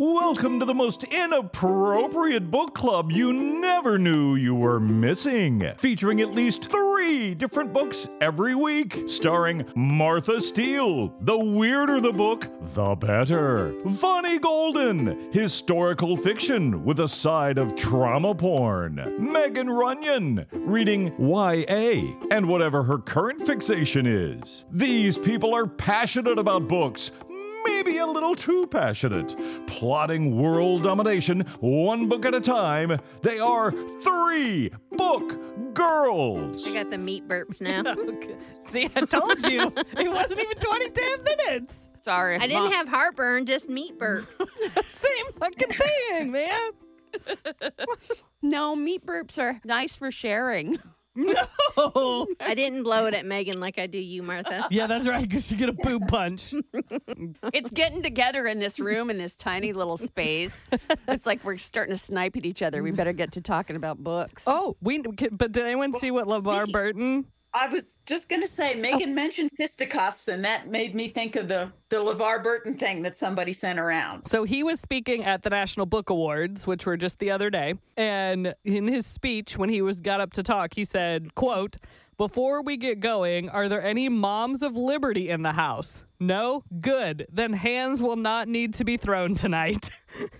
Welcome to the most inappropriate book club you never knew you were missing. Featuring at least three different books every week, starring Martha Steele. The weirder the book, the better. Vonnie Golden, historical fiction with a side of trauma porn. Megan Runyon, reading YA and whatever her current fixation is. These people are passionate about books maybe a little too passionate. Plotting world domination one book at a time, they are three book girls. I got the meat burps now. Oh, See, I told you. it wasn't even 20 damn minutes. Sorry. I didn't have heartburn, just meat burps. Same fucking thing, man. No, meat burps are nice for sharing. No. I didn't blow it at Megan like I do you, Martha. Yeah, that's right, because you get a boob punch. It's getting together in this room in this tiny little space. It's like we're starting to snipe at each other. We better get to talking about books. Oh, we. But did anyone see what LeVar Burton? I was just going to say, Megan oh. mentioned fisticuffs, and that made me think of the the LeVar Burton thing that somebody sent around. So he was speaking at the National Book Awards, which were just the other day, and in his speech when he was got up to talk, he said, "quote Before we get going, are there any moms of liberty in the house? No? Good. Then hands will not need to be thrown tonight."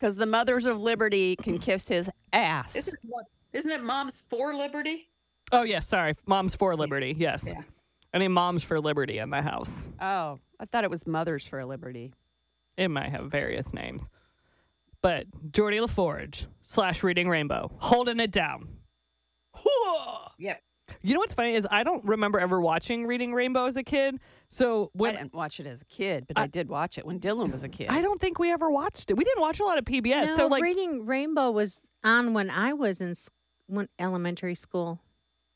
Because the mothers of liberty can kiss his ass. Isn't it, what- isn't it Moms for Liberty? oh yes, sorry, moms for liberty. Yes, Yeah. any moms for liberty in the house. Oh, I thought it was mothers for liberty. It might have various names. But Geordi La Forge slash Reading Rainbow holding it down. Yep. You know what's funny is I don't remember ever watching Reading Rainbow as a kid. So I didn't watch it as a kid, but I, did watch it when Dylan was a kid. I don't think we ever watched it. We didn't watch a lot of PBS. no, so like Reading Rainbow was on when I was in s- when elementary school.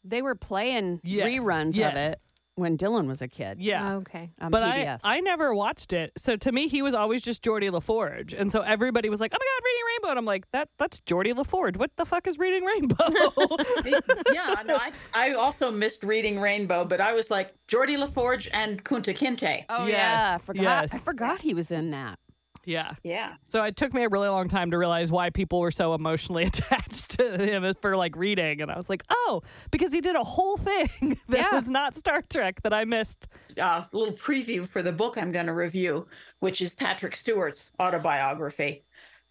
they were playing Yes, reruns of it when Dylan was a kid. yeah. Oh, okay. on But PBS. I, I never watched it. So to me, he was always just Geordi La Forge. And so everybody was like, oh my God, Reading Rainbow. And I'm like, that that's Geordi La Forge. What the fuck is Reading Rainbow? yeah, no, I, I also missed reading Rainbow, but I was like Geordi La Forge and Kunta Kinte. oh Yes, yeah, I forgot. yes. I forgot he was in that. Yeah. Yeah. So it took me a really long time to realize why people were so emotionally attached to him for like reading. And I was like, oh, because he did a whole thing that Yeah. was not Star Trek that I missed. Uh, a little preview for the book I'm going to review, which is Patrick Stewart's autobiography.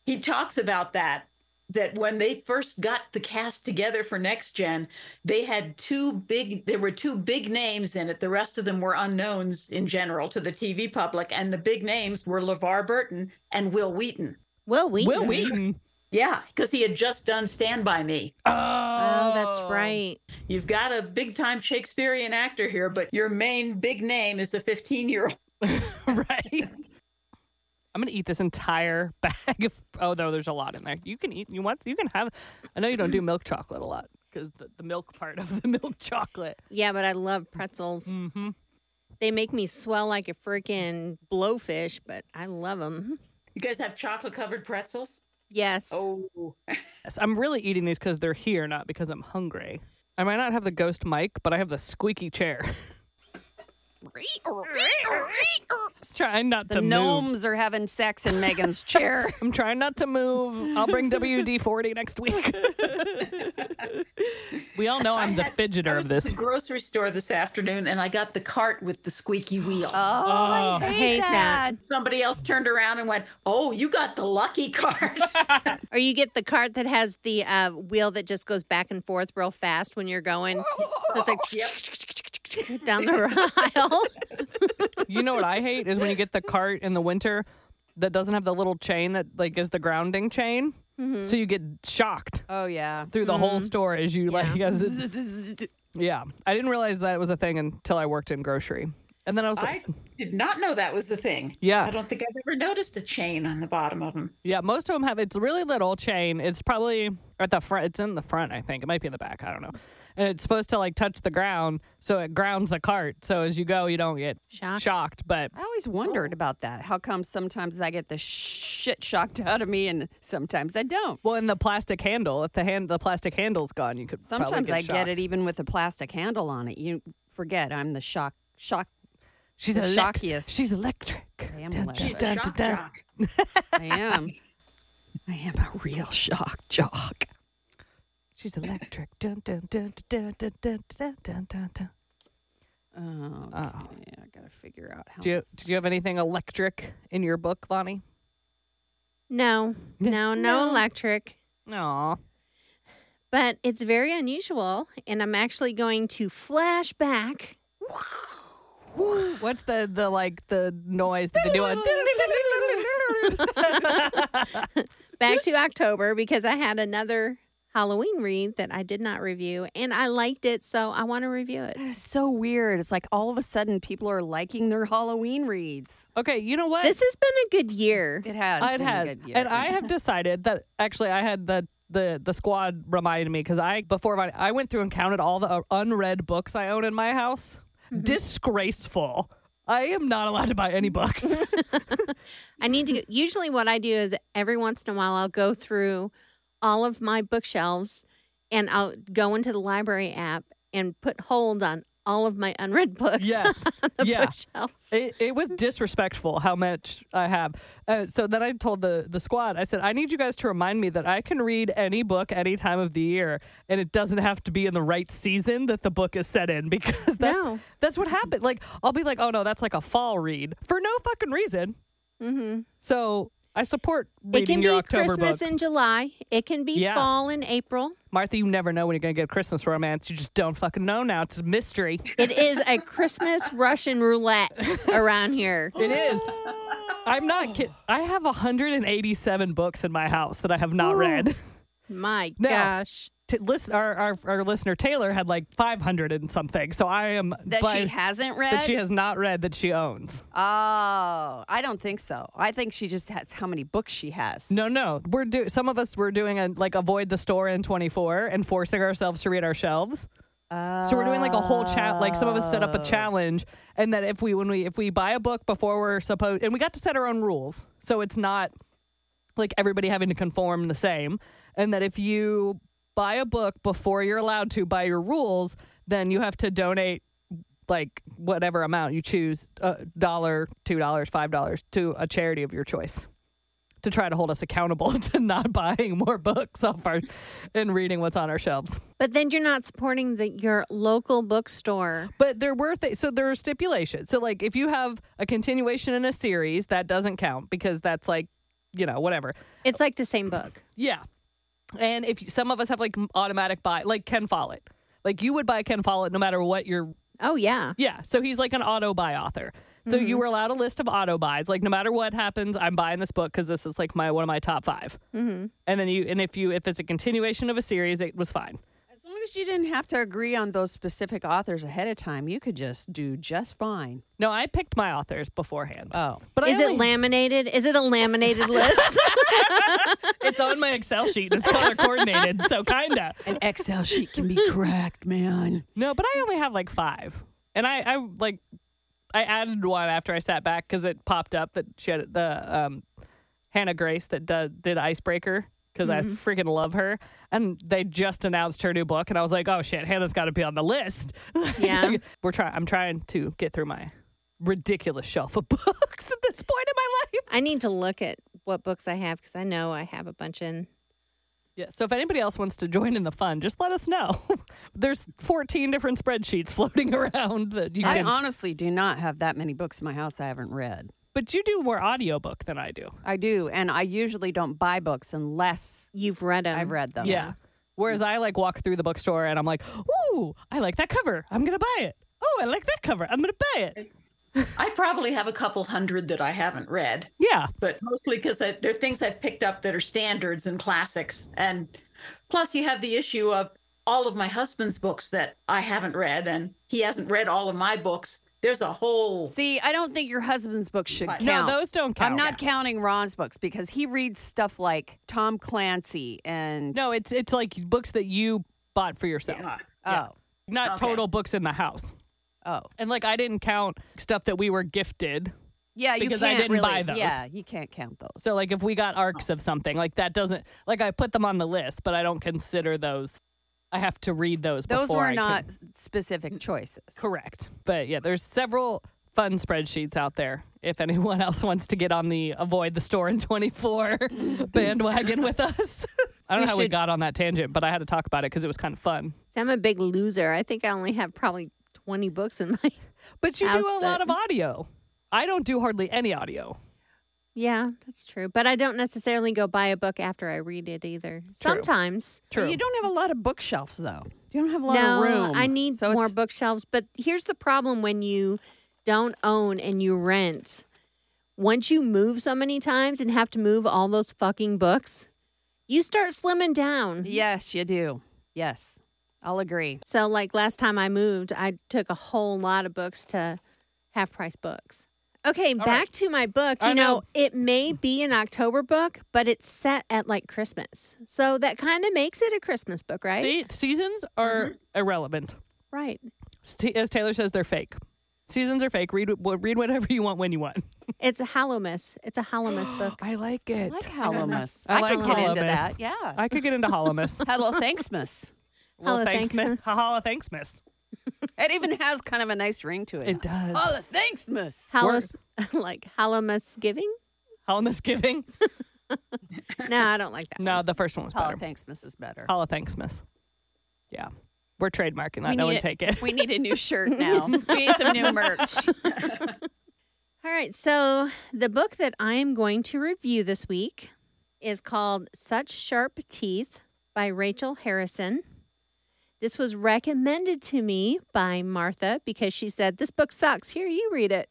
He talks about that that when they first got the cast together for Next Gen, they had two big there were two big names in it. The rest of them were unknowns in general to the TV public, and the big names were LeVar Burton and Wil Wheaton. Will we? Wil Wheaton. Yeah, because he had just done Stand By Me. Oh, oh that's right. You've got a big time Shakespearean actor here, but your main big name is a 15 year old. right. I'm gonna eat this entire bag of. Oh no, there's a lot in there. You can eat. You want? You can have. I know you don't do milk chocolate a lot because the, the milk part of the milk chocolate. Yeah, but I love pretzels. Mm-hmm. They make me swell like a freaking blowfish, but I love them. You guys have chocolate covered pretzels? Yes. Oh, Yes, I'm really eating these because they're here, not because I'm hungry. I might not have the ghost mic, but I have the squeaky chair. Trying not The to move. gnomes are having sex in Megan's chair. I'm trying not to move. I'll bring WD 40 next week. we all know I'm the had- fidgeter I was of at this. the grocery store this afternoon and I got the cart with the squeaky wheel. Oh, I hate, hate that. that. Somebody else turned around and went, Oh, you got the lucky cart. Or you get the cart that has the uh, wheel that just goes back and forth real fast when you're going. So it's like down the aisle. You know what I hate is when you get the cart in the winter that doesn't have the little chain that like is the grounding chain. Mm-hmm. So you get shocked Oh yeah. through the whole mm-hmm. store as you like as it- Yeah. I didn't realize that was a thing until I worked in grocery. And then I was like, I did not know that was the thing. Yeah. I don't think I've ever noticed a chain on the bottom of them. Yeah, most of them have it's really little chain. It's probably at the front. It's in the front, I think. It might be in the back. I don't know. And it's supposed to like touch the ground, so it grounds the cart. So as you go, you don't get Shocked. shocked. But I always wondered oh. about that. How come sometimes I get the shit shocked out of me and sometimes I don't? well, in the plastic handle, if the hand the plastic handle's gone, you could probably Sometimes get I get it even with the plastic handle on it. You forget I'm the shock shock She's The elec- shockiest. She's electric. I am Dun, electric. She's dun, dun, dun. I am. I am a real shock jock. She's electric. Dun, dun, dun, dun, dun, dun, dun, dun, dun, dun. Oh, ah. okay. I gotta figure out how. Do you, did you have anything electric in your book, Bonnie? No, no, no electric. Aw. But it's very unusual, and I'm actually going to flash back. What's the, the like the noise that they do on back to October because I had another Halloween read that I did not review and I liked it, so I want to review it. It's so weird. It's like all of a sudden people are liking their Halloween reads. Okay, you know what? This has been a good year. It has. it been a has, good year. and I have decided that actually I had the the the squad reminded me because I before I, I went through and counted all the uh, unread books I own in my house. Disgraceful. I am not allowed to buy any books. I need to usually what I do is every once in a while I'll go through all of my bookshelves and I'll go into the library app and put hold on all of my unread books Yes. on the Yeah. bookshelf. It, it was disrespectful how much I have. Uh, so then I told the the squad, I said, I need you guys to remind me that I can read any book any time of the year, and it doesn't have to be in the right season that the book is set in because that's No. that's what happened. Like I'll be like, oh no, that's like a fall read for no fucking reason. hmm So I support reading It can your be October Christmas books. in July. It can be Yeah. fall in April. Martha, you never know when you're gonna get a Christmas romance. You just don't fucking know now. It's a mystery. It is a Christmas Russian roulette around here. It is. I'm not kidding. I have 187 books in my house that I have not Ooh. read. My No. gosh. T- listen, our, our our listener Taylor had like 500 and something. So I am that she hasn't read. that she has not read that she owns. Oh, I don't think so. I think she just has how many books she has. No, no, we're do some of us were doing a like avoid the store in 24 and forcing ourselves to read our shelves. So we're doing like a whole chat. Like some of us set up a oh. challenge, and that if we when we if we buy a book before we're supposed, and we got to set our own rules, so it's not like everybody having to conform the same, and that if you buy a book before you're allowed to by your rules, then you have to donate like whatever amount you choose a dollar, two dollars, five dollars to a charity of your choice to try to hold us accountable to not buying more books off our and reading what's on our shelves. But then you're not supporting the, your local bookstore. But there were th- so there are stipulations. So like if you have a continuation in a series, that doesn't count because that's like you know whatever. It's like the same book. Yeah. And if you, some of us have like automatic buy, like Ken Follett, like you would buy Ken Follett no matter what your Oh, yeah. yeah. So he's like an auto buy author. So you were allowed a list of auto buys. Like no matter what happens, I'm buying this book because this is like my one of my top 5 Mm-hmm. And then you and if you if it's a continuation of a series, it was fine. As long as you didn't have to agree on those specific authors ahead of time, you could just do just fine. No, I picked my authors beforehand. Oh. But Is I it laminated? Is it a laminated list? it's on my Excel sheet it's color coordinated. So kinda. An Excel sheet can be cracked, man. No, but I only have like five, and I, I like, I added one after I sat back because it popped up that she had the um, Hannah Grace that did, did Icebreaker because I mm-hmm. freaking love her, and they just announced her new book, and I was like, oh shit, Hannah's got to be on the list. Yeah. we're trying. I'm trying to get through my ridiculous shelf of books at this point in my life. I need to look at what books I have because I know I have a bunch in. Yeah. So if anybody else wants to join in the fun, just let us know. There's 14 different spreadsheets floating around that you I can. I honestly do not have that many books in my house I haven't read. But you do more audiobook than I do. I do, and I usually don't buy books unless You've read them. I've read them. Yeah. Whereas I like walk through the bookstore and I'm like, ooh, I like that cover. I'm gonna buy it. Oh, I like that cover. I'm gonna buy it. I probably have a couple hundred that I haven't read, Yeah. but mostly because they're things I've picked up that are standards and classics. And plus, you have the issue of all of my husband's books that I haven't read, and he hasn't read all of my books. There's a whole. See, I don't think your husband's books should count. No, those don't count. I'm not counting Ron's books because he reads stuff like Tom Clancy and No, it's it's like books that you bought for yourself. Yeah. Oh. Yeah. oh Not Okay. total books in the house. oh And like I didn't count stuff that we were gifted. yeah you Because I can't didn't really, buy those. Yeah, you can't count those. So like if we got arcs of something, like that doesn't like I put them on the list, but I don't consider those I have to read those Those before were I not can- specific choices. correct. But yeah, there's several fun spreadsheets out there if anyone else wants to get on the avoid the store in 24 bandwagon with us. I don't We know how we got on that tangent, but I had to talk about it because it was kind of fun. See, I'm a big loser. I think I only have probably 20 books in my. But you How's do a that? lot of audio. I don't do hardly any audio. Yeah, that's true. But I don't necessarily go buy a book after I read it either. Sometimes. True. You don't have a lot of bookshelves though. You don't have a lot no, of room. I need So more it's- bookshelves. But here's the problem when you don't own and you rent. Once you move so many times and have to move all those fucking books, you start slimming down. Yes, you do. Yes, I'll agree. So, like last time I moved, I took a whole lot of books to half price books. Okay, back right. to my book. You know, know. it may be an October book, but it's set at like Christmas. So that kind of makes it a Christmas book, right? See, seasons are Mm-hmm. irrelevant. Right. As Taylor says, they're fake. Seasons are fake. Read read whatever you want when you want. It's a Hallowmas. It's a Hallowmas book. I like I it. like Hallowmas. I like could get into Hallowmas. that. Yeah. I could get into Holomus. Hello, Thanksmas. well, Hello, thanks, Miss. Thanksmas. Holla, thanks, Miss. It even has kind of a nice ring to it. It does. Oh, the Thanksmas. Hallows, like Hallowmas giving? Holomus giving. No, I don't like that. No, the first one was Oh, better. Thanksmas is better. Holla, thanks, Miss. Yeah, we're trademarking that. We no one need take it. We need a new shirt now. we need some new merch. All right. So the book that I am going to review this week is called Such Sharp Teeth by Rachel Harrison. This was recommended to me by Martha because she said, This book sucks. Here, you read it.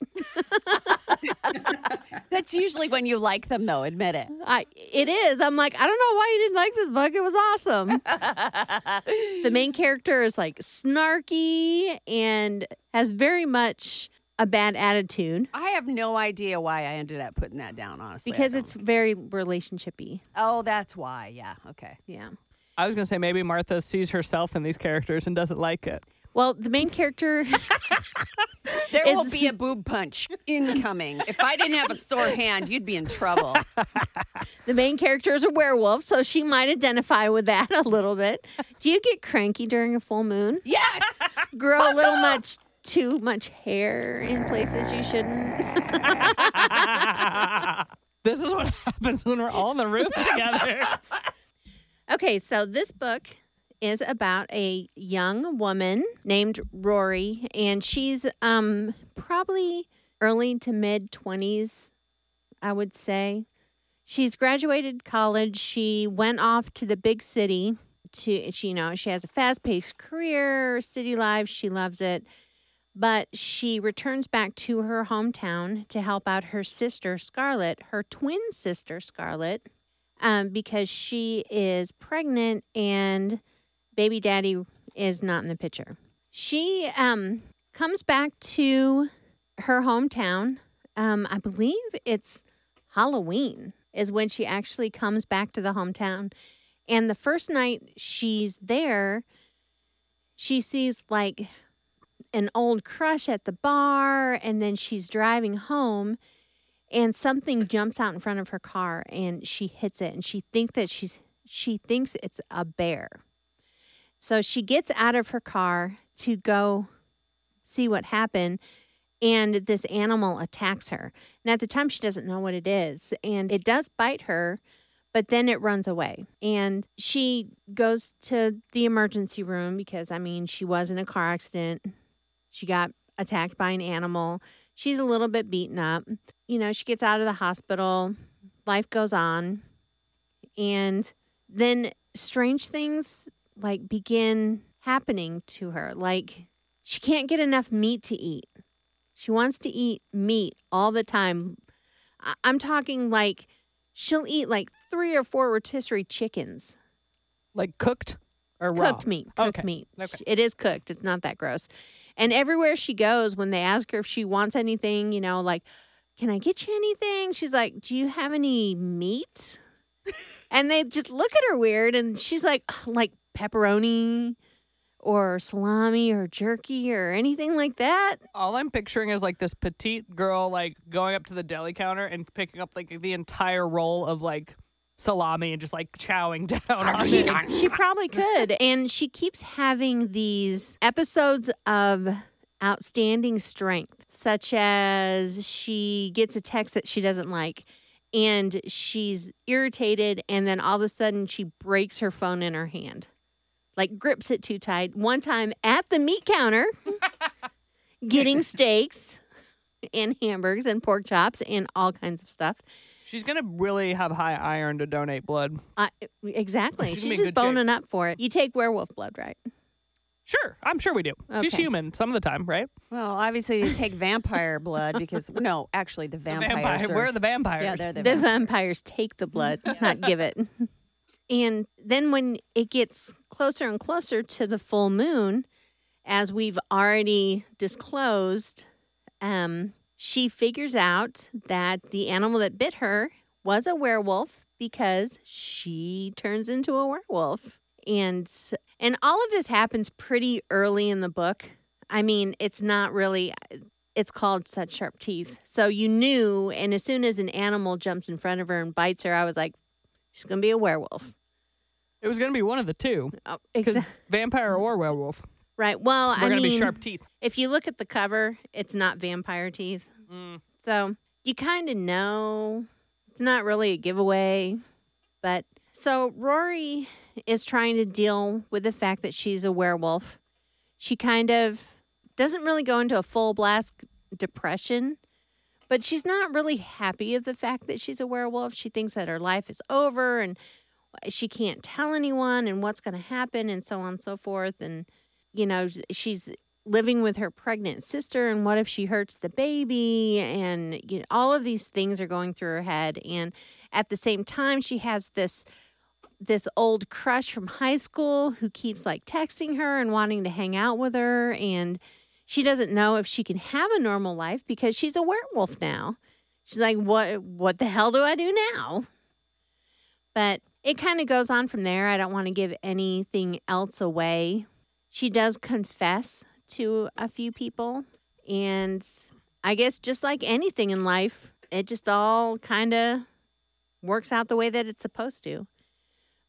That's usually when you like them, though. Admit it. I, it is. I'm like, I don't know why you didn't like this book. It was awesome. the main character is like snarky and has very much a bad attitude I have no idea why I ended up putting that down, honestly. Because it's very relationshipy. Oh, that's why. Yeah. Okay. Yeah. I was gonna say maybe Martha sees herself in these characters and doesn't like it. Well, the main character, There Is- will be a boob punch incoming. if I didn't have a sore hand, you'd be in trouble. the main character is a werewolf, so she might identify with that a little bit. Do you get cranky during a full moon? Yes. Grow a little much too much hair in places you shouldn't? This is what happens when we're all in the room together. Okay, so this book is about a young woman named Rory, and she's um probably early to mid twenties, I would say. She's graduated college. She went off to the big city to she you know, she has a fast-paced career, city life, she loves it. But she returns back to her hometown to help out her sister Scarlett, her twin sister Scarlett, um, because she is pregnant and baby daddy is not in the picture. She um, comes back to her hometown. Um, I believe it's Halloween is when she actually comes back to the hometown. And the first night she's there, she sees like an old crush at the bar, and then she's driving home and something jumps out in front of her car and she hits it and she thinks that she's she thinks it's a bear. So she gets out of her car to go see what happened and this animal attacks her. And at the time she doesn't know what it is and it does bite her but then it runs away and she goes to the emergency room because I mean she was in a car accident. She got attacked by an animal. She's a little bit beaten up you know, she gets out of the hospital, life goes on, and then strange things like begin happening to her. Like she can't get enough meat to eat. She wants to eat meat all the time. I- I'm talking like she'll eat like three or four rotisserie chickens. like cooked or raw? Cooked meat. Cooked Okay. meat. Okay. It is cooked. It's not that gross. And everywhere she goes, when they ask her if she wants anything, you know, like, can I get you anything? She's like, do you have any meat? and they just look at her weird. And she's like, like pepperoni or salami or jerky or anything like that. All I'm picturing is like this petite girl like going up to the deli counter and picking up like the entire roll of like salami and just like chowing down on it. She probably could. And she keeps having these episodes of outstanding strength, such as she gets a text that she doesn't like and she's irritated, and then all of a sudden she breaks her phone in her hand, like grips it too tight. One time at the meat counter, getting steaks and hamburgers and pork chops and all kinds of stuff. She's gonna really have high iron to donate blood. Uh, exactly. She's She's, gonna be in just good shape. boning up for it. You take werewolf blood, right? Sure, I'm sure we do. She's Okay. human some of the time, right? Well, obviously they take vampire blood because no, actually the The vampires vampire. are. We're the vampires. yeah, they're the, The vampires. vampires take the blood, not give it. And then when it gets closer and closer to the full moon, as we've already disclosed, um, she figures out that the animal that bit her was a werewolf because she turns into a werewolf. And and all of this happens pretty early in the book. I mean, it's not really it's called such sharp teeth. So you knew and as soon as an animal jumps in front of her and bites her, I was like she's going to be a werewolf. It was gonna be one of the two, Oh, because exa- vampire or werewolf. right. Well, We're I gonna mean be sharp teeth. if you look at the cover, it's not vampire teeth. Mm. So you kind of know it's not really a giveaway. But so Rory is trying to deal with the fact that she's a werewolf. She kind of doesn't really go into a full blast depression, but she's not really happy of the fact that she's a werewolf. She thinks that her life is over and she can't tell anyone and what's going to happen and so on and so forth. And, you know, she's living with her pregnant sister and what if she hurts the baby? And you know, all of these things are going through her head. And at the same time she has this this old crush from high school who keeps like texting her and wanting to hang out with her. And she doesn't know if she can have a normal life because she's a werewolf now. She's like what what the hell do i do now? But it kind of goes on from there. I don't want to give anything else away. She does confess to a few people. And I guess just like anything in life, it just all kind of works out the way that it's supposed to.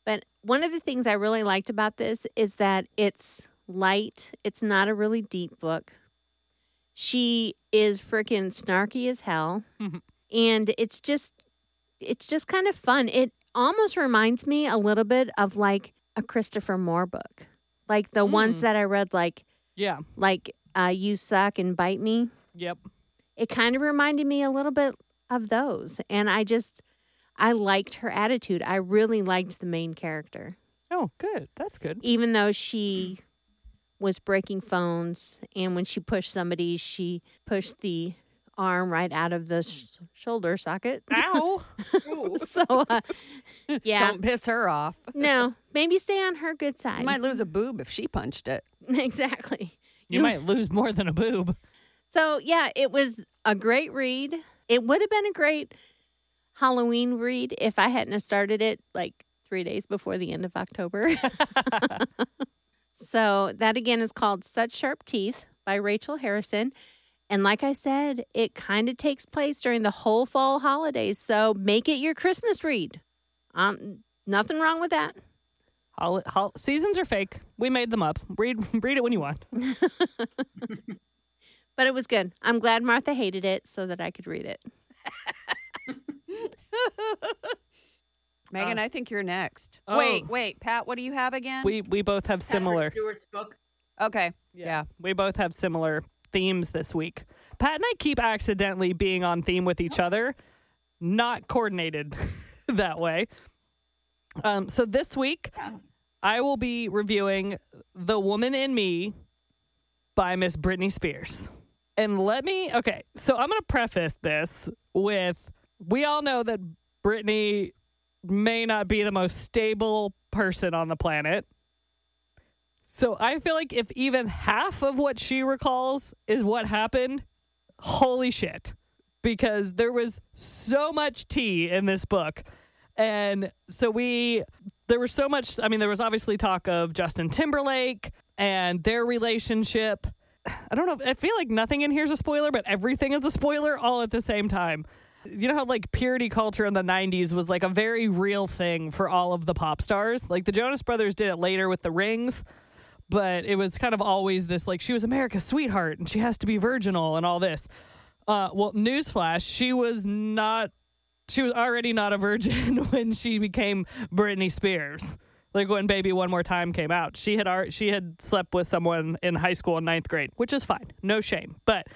But one of the things I really liked about this is that it's light, it's not a really deep book. She is freaking snarky as hell. and it's just it's just kind of fun. It almost reminds me a little bit of like a Christopher Moore book. Like the ones Mm. that I read like Yeah. like uh, You Suck and Bite Me. Yep. It kind of reminded me a little bit of those. And I just, I liked her attitude. I really liked the main character, Oh, good. That's good. even though she was breaking phones. And when she pushed somebody, she pushed the arm right out of the sh- shoulder socket. Ow. so, uh, yeah. Don't piss her off. No, maybe stay on her good side. You might lose a boob if she punched it. exactly. You might lose more than a boob. So, yeah, it was a great read. It would have been a great Halloween read if I hadn't have started it like three days before the end of October. so, that again is called Such Sharp Teeth by Rachel Harrison. And like I said, it kind of takes place during the whole fall holidays. So, make it your Christmas read. Um, nothing wrong with that. Hol- hol- seasons are fake. We made them up. Read read it when you want. But it was good. I'm glad Martha hated it so that I could read it. Megan, I think you're next. oh. Wait, wait, Pat, what do you have again? We we both have similar. Stewart's book. okay. Yeah. We both have similar themes this week. Pat and I keep accidentally being on theme with each other, not coordinated that way. Um, so this week, I will be reviewing The Woman in Me by Miss Britney Spears. And let me, okay, so I'm going to preface this with we all know that Britney may not be the most stable person on the planet. So I feel like if even half of what she recalls is what happened, holy shit. Because there was so much tea in this book. And so we, there was so much, I mean, there was obviously talk of Justin Timberlake and their relationship. I don't know, I feel like nothing in here is a spoiler, but everything is a spoiler all at the same time. You know how like purity culture in the 90s was like a very real thing for all of the pop stars? Like the Jonas Brothers did it later with the rings, but it was kind of always this like she was America's sweetheart and she has to be virginal and all this. Uh, well, newsflash, she was not. She was already not a virgin when she became Britney Spears. Like when "Baby One More Time" came out, she had ar- she had slept with someone in high school in ninth grade, which is fine, no shame. But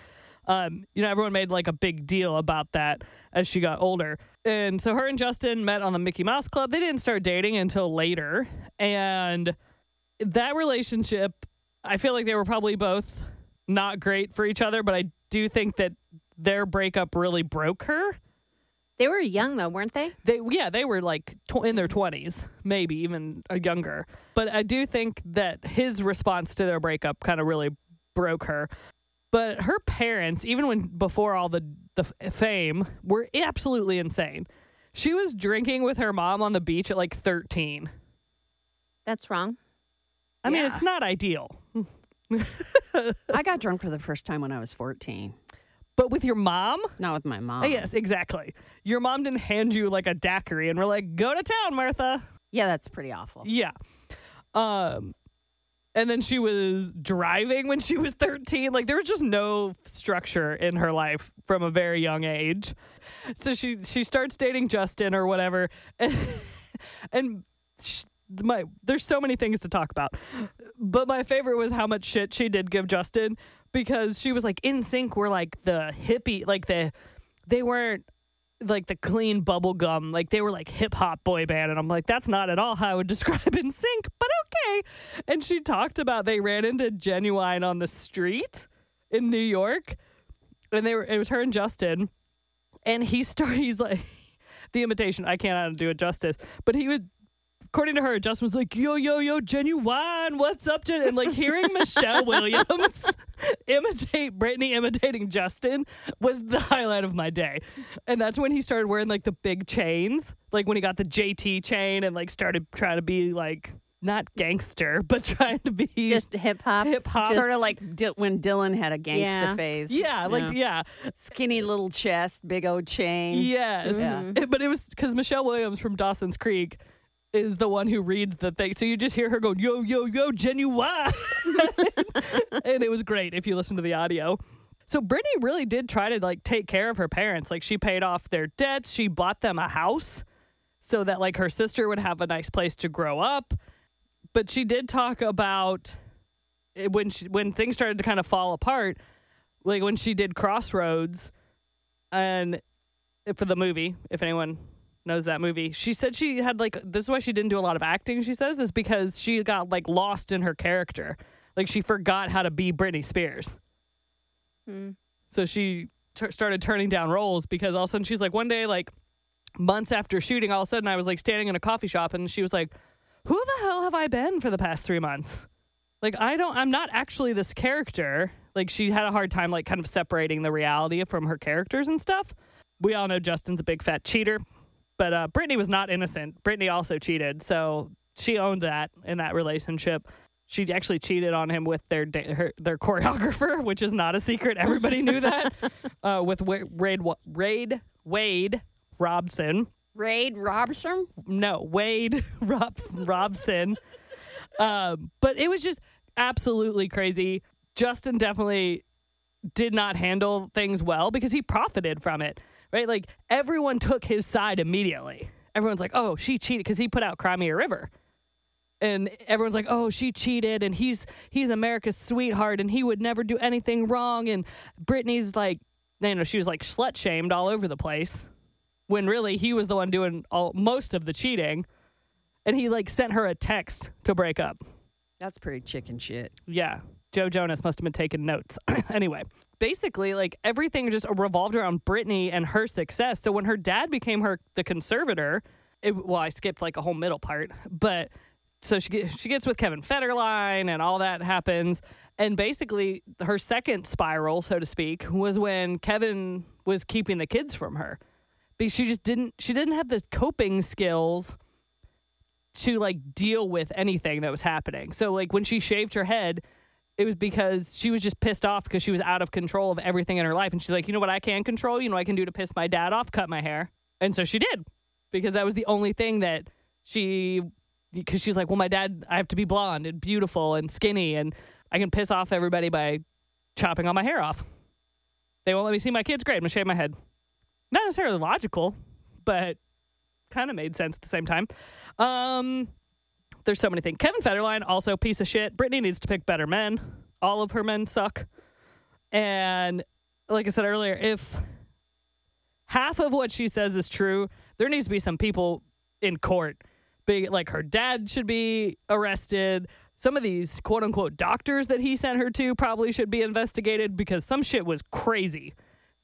um, you know, everyone made like a big deal about that as she got older. And so her and Justin met on the Mickey Mouse Club. They didn't start dating until later, and that relationship, I feel like they were probably both not great for each other, but I do think that their breakup really broke her. They were young though, weren't they? They yeah, they were like tw- in their 20s, maybe even uh, younger. But I do think that his response to their breakup kind of really broke her. But her parents, even when before all the the f- fame, were absolutely insane. She was drinking with her mom on the beach at like 13. That's wrong. I mean, Yeah. it's not ideal. I got drunk for the first time when I was 14. But with your mom? Not with my mom. Uh, Yes, exactly. Your mom didn't hand you like a daiquiri and we're like, go to town, Martha. Yeah, that's pretty awful. Yeah. Um and then she was driving when she was 13. Like there was just no structure in her life from a very young age. So she she starts dating Justin or whatever and, and sh my there's so many things to talk about. But my favorite was how much shit she did give Justin because she was like NSYNC were like the hippie like the they weren't like the clean bubble gum. Like they were like hip hop boy band. And I'm like that's not at all how I would describe NSYNC but okay. And she talked about they ran into Ginuwine on the street in New York. And they were it was her and Justin. And he started he's like the imitation I cannot do it justice but he was according to her, Justin was like, yo, yo, yo, Ginuwine, what's up, Jen? And like hearing Michelle Williams imitate Britney imitating Justin was the highlight of my day. And that's when he started wearing like the big chains, like when he got the JT chain and like started trying to be like not gangster, but trying to be Just hip hop. Hip hop. Sort of like Di- when Dylan had a gangster Yeah. phase. yeah, like yeah. Skinny little chest, big old chain. Yes. Yeah. It- But it was because Michelle Williams from Dawson's Creek is the one who reads the thing. So you just hear her go, yo, yo, yo, Ginuwine. and it was great if you listen to the audio. So Britney really did try to like take care of her parents. Like she paid off their debts. She bought them a house so that like her sister would have a nice place to grow up. But she did talk about eh, when she, when things started to kind of fall apart, like when she did Crossroads and eh, for the movie, if anyone knows that movie, she said she had like this is why she didn't do a lot of acting. She says is because she got like lost in her character, like she forgot how to be Britney Spears. Hmm. So she t- started turning down roles because all of a sudden she's like one day like months after shooting, all of a sudden I was like standing in a coffee shop and she was like, "Who the hell have I been for the past three months?" Like I don't, I'm not actually this character. Like she had a hard time like kind of separating the reality from her characters and stuff. We all know Justin's a big fat cheater, but uh, Britney was not innocent. Britney also cheated, so she owned that in that relationship. She actually cheated on him with their da- her, their choreographer, which is not a secret. Everybody knew that. uh, with Wa- Raid Wa- Raid Wade Robson, Raid Robson? no Wade Rob- Robson. Um, but it was just absolutely crazy. Justin definitely did not handle things well because he profited from it, right? Like everyone took his side immediately. Everyone's like, "Oh, she cheated" because he put out Cry Me a River, and everyone's like, "Oh, she cheated," and he's he's America's sweetheart, and he would never do anything wrong. And Britney's like, you know, she was like slut shamed all over the place, when really he was the one doing all most of the cheating, and he like sent her a text to break up. That's pretty chicken shit. Yeah. Joe Jonas must have been taking notes. anyway, basically, like everything just revolved around Britney and her success. So when her dad became her the conservator, it, well, I skipped like a whole middle part, but so she she gets with Kevin Federline and all that happens, and basically her second spiral, so to speak, was when Kevin was keeping the kids from her because she just didn't she didn't have the coping skills to like deal with anything that was happening. So like when she shaved her head, it was because she was just pissed off because she was out of control of everything in her life. And she's like, you know what I can control? You know I can do to piss my dad off? Cut my hair. And so she did because that was the only thing that she because she's like, well, my dad, I have to be blonde and beautiful and skinny, and I can piss off everybody by chopping all my hair off. They won't let me see my kids. Great, I'm gonna shave my head. Not necessarily logical, but kind of made sense at the same time. Um, there's so many things. Kevin Federline also piece of shit. Britney needs to pick better men. All of her men suck. And like I said earlier, if half of what she says is true, there needs to be some people in court. Big like her dad should be arrested. Some of these quote unquote doctors that he sent her to probably should be investigated because some shit was crazy.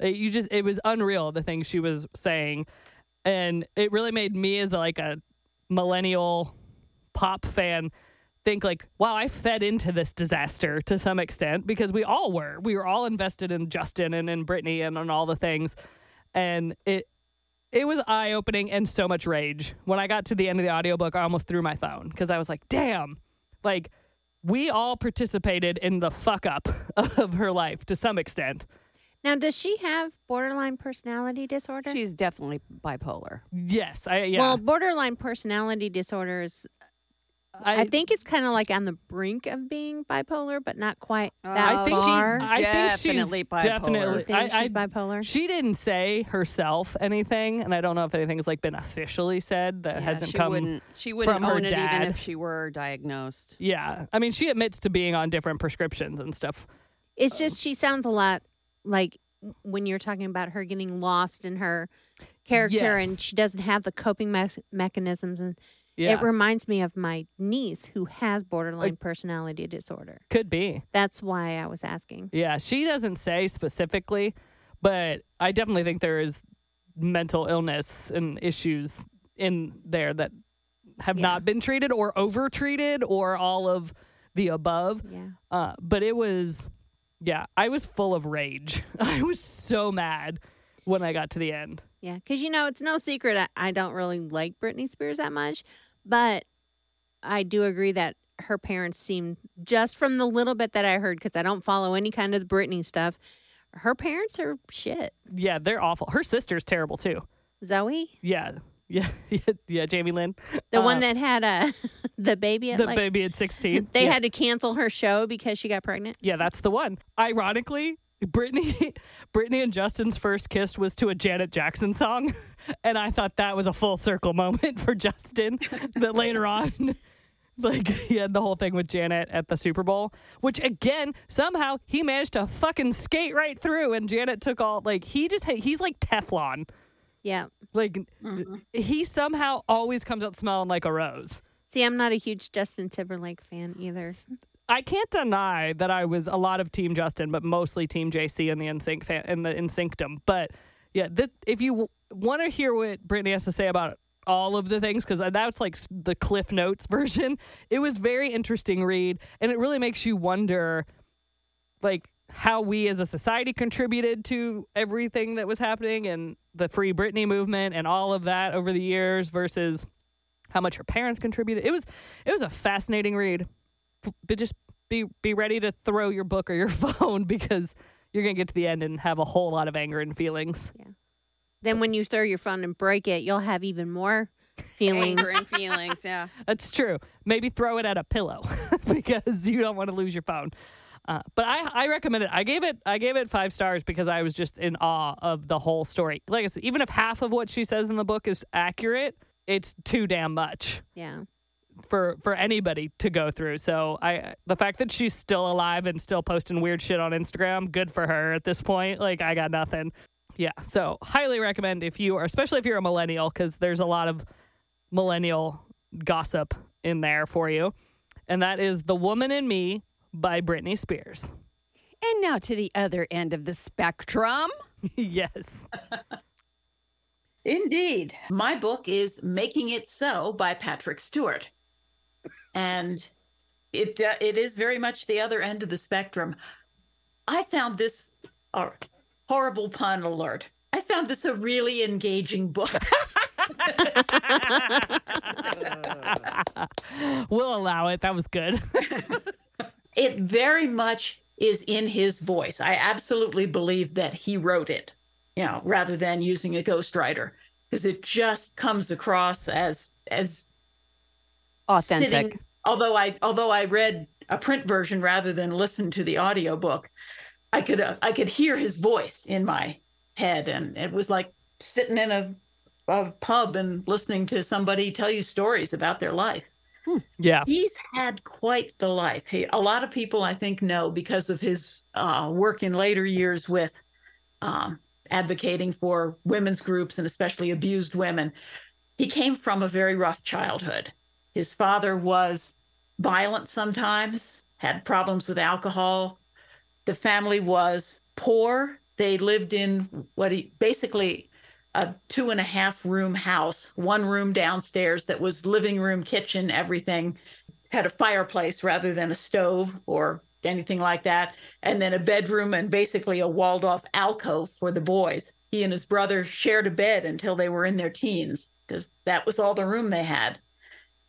Uh, You just it was unreal the things she was saying, and it really made me as like a millennial pop fan think like wow i fed into this disaster to some extent because we all were. We were all invested in justin and in britney and on all the things. And it it was eye-opening and so much rage. When i got to the end of the audiobook i almost threw my phone because i was like damn. Like we all participated in the fuck up of her life to some extent. Now, does she have borderline personality disorder? She's definitely bipolar. yes i yeah. Well, borderline personality disorders, I, think it's kind of like on the brink of being bipolar, but not quite oh, that I think far. she's. I think she's Definitely bipolar. definitely. think I, she's I- bipolar. She didn't say herself anything, and I don't know if anything has like been officially said that Yeah, hasn't she come. wouldn't. She wouldn't from her own it even dad. if she were diagnosed. Yeah, I mean, she admits to being on different prescriptions and stuff. It's uh, just she sounds a lot like when you're talking about her getting lost in her character Yes. and she doesn't have the coping mes- mechanisms and Yeah, it reminds me of my niece who has borderline personality disorder. could be. That's why I was asking. Yeah, she doesn't say specifically, but I definitely think there is mental illness and issues in there that have Yeah. not been treated or over treated or all of the above. Yeah. Uh, but it was, yeah, I was full of rage. I was so mad when I got to the end. Yeah, because you know it's no secret I, I don't really like Britney Spears that much, but I do agree that her parents seem just from the little bit that I heard because I don't follow any kind of the Britney stuff. Her parents are shit. Yeah, they're awful. Her sister's terrible too. Zoe, Yeah, yeah, yeah, yeah. Jamie Lynn, the Uh, one that had uh, the baby, at the like, baby at sixteen. they yeah. had to cancel her show because she got pregnant. Yeah, that's the one. Ironically, Britney, Britney and Justin's first kiss was to a Janet Jackson song, and I thought that was a full circle moment for Justin. that later on, like he had the whole thing with Janet at the Super Bowl, which again somehow he managed to fucking skate right through, and Janet took all like he just he's like Teflon. Yeah. Like mm-hmm. he somehow always comes out smelling like a rose. See, I'm not a huge Justin Timberlake fan either. I can't deny that I was a lot of Team Justin, but mostly Team JC and the NSYNC fan in the NSYNCdom. But yeah, if you w- want to hear what Britney has to say about all of the things, because that's like the Cliff Notes version, it was very interesting read, and it really makes you wonder, like how we as a society contributed to everything that was happening and the Free Britney movement and all of that over the years versus how much her parents contributed. It was it was a fascinating read just be be ready to throw your book or your phone because you're gonna get to the end and have a whole lot of anger and feelings. Yeah. Then when you throw your phone and break it, you'll have even more feelings. Anger and feelings. Yeah. That's true. Maybe throw it at a pillow because you don't want to lose your phone. Uh, but I, I recommend it. I gave it I gave it five stars because I was just in awe of the whole story. Like I said, even if half of what she says in the book is accurate, it's too damn much. yeah. For for anybody to go through. So I the fact that she's still alive and still posting weird shit on Instagram, good for her at this point. Like I got nothing. Yeah. So highly recommend if you are especially if you're a millennial cuz there's a lot of millennial gossip in there for you. And that is The Woman in Me by Britney Spears. And now to the other end of the spectrum. yes. Indeed. My book is Making It So by Patrick Stewart. And it uh, it is very much the other end of the spectrum. I found this uh, horrible pun alert. I found this a really engaging book. we'll allow it. That was good. it very much is in his voice. I absolutely believe that he wrote it, you know, rather than using a ghostwriter, because it just comes across as as Authentic. sitting although I although I read a print version rather than listen to the audiobook, I could uh, I could hear his voice in my head and it was like sitting in a, a pub and listening to somebody tell you stories about their life. Yeah. He's had quite the life. He, a lot of people, I think, know because of his uh, work in later years with um, advocating for women's groups and especially abused women. He came from a very rough childhood. His father was violent sometimes, had problems with alcohol. The family was poor. They lived in what he basically a two and a half room house, one room downstairs that was living room, kitchen, everything. Had a fireplace rather than a stove or anything like that. And then a bedroom and basically a walled off alcove for the boys. He and his brother shared a bed until they were in their teens because that was all the room they had.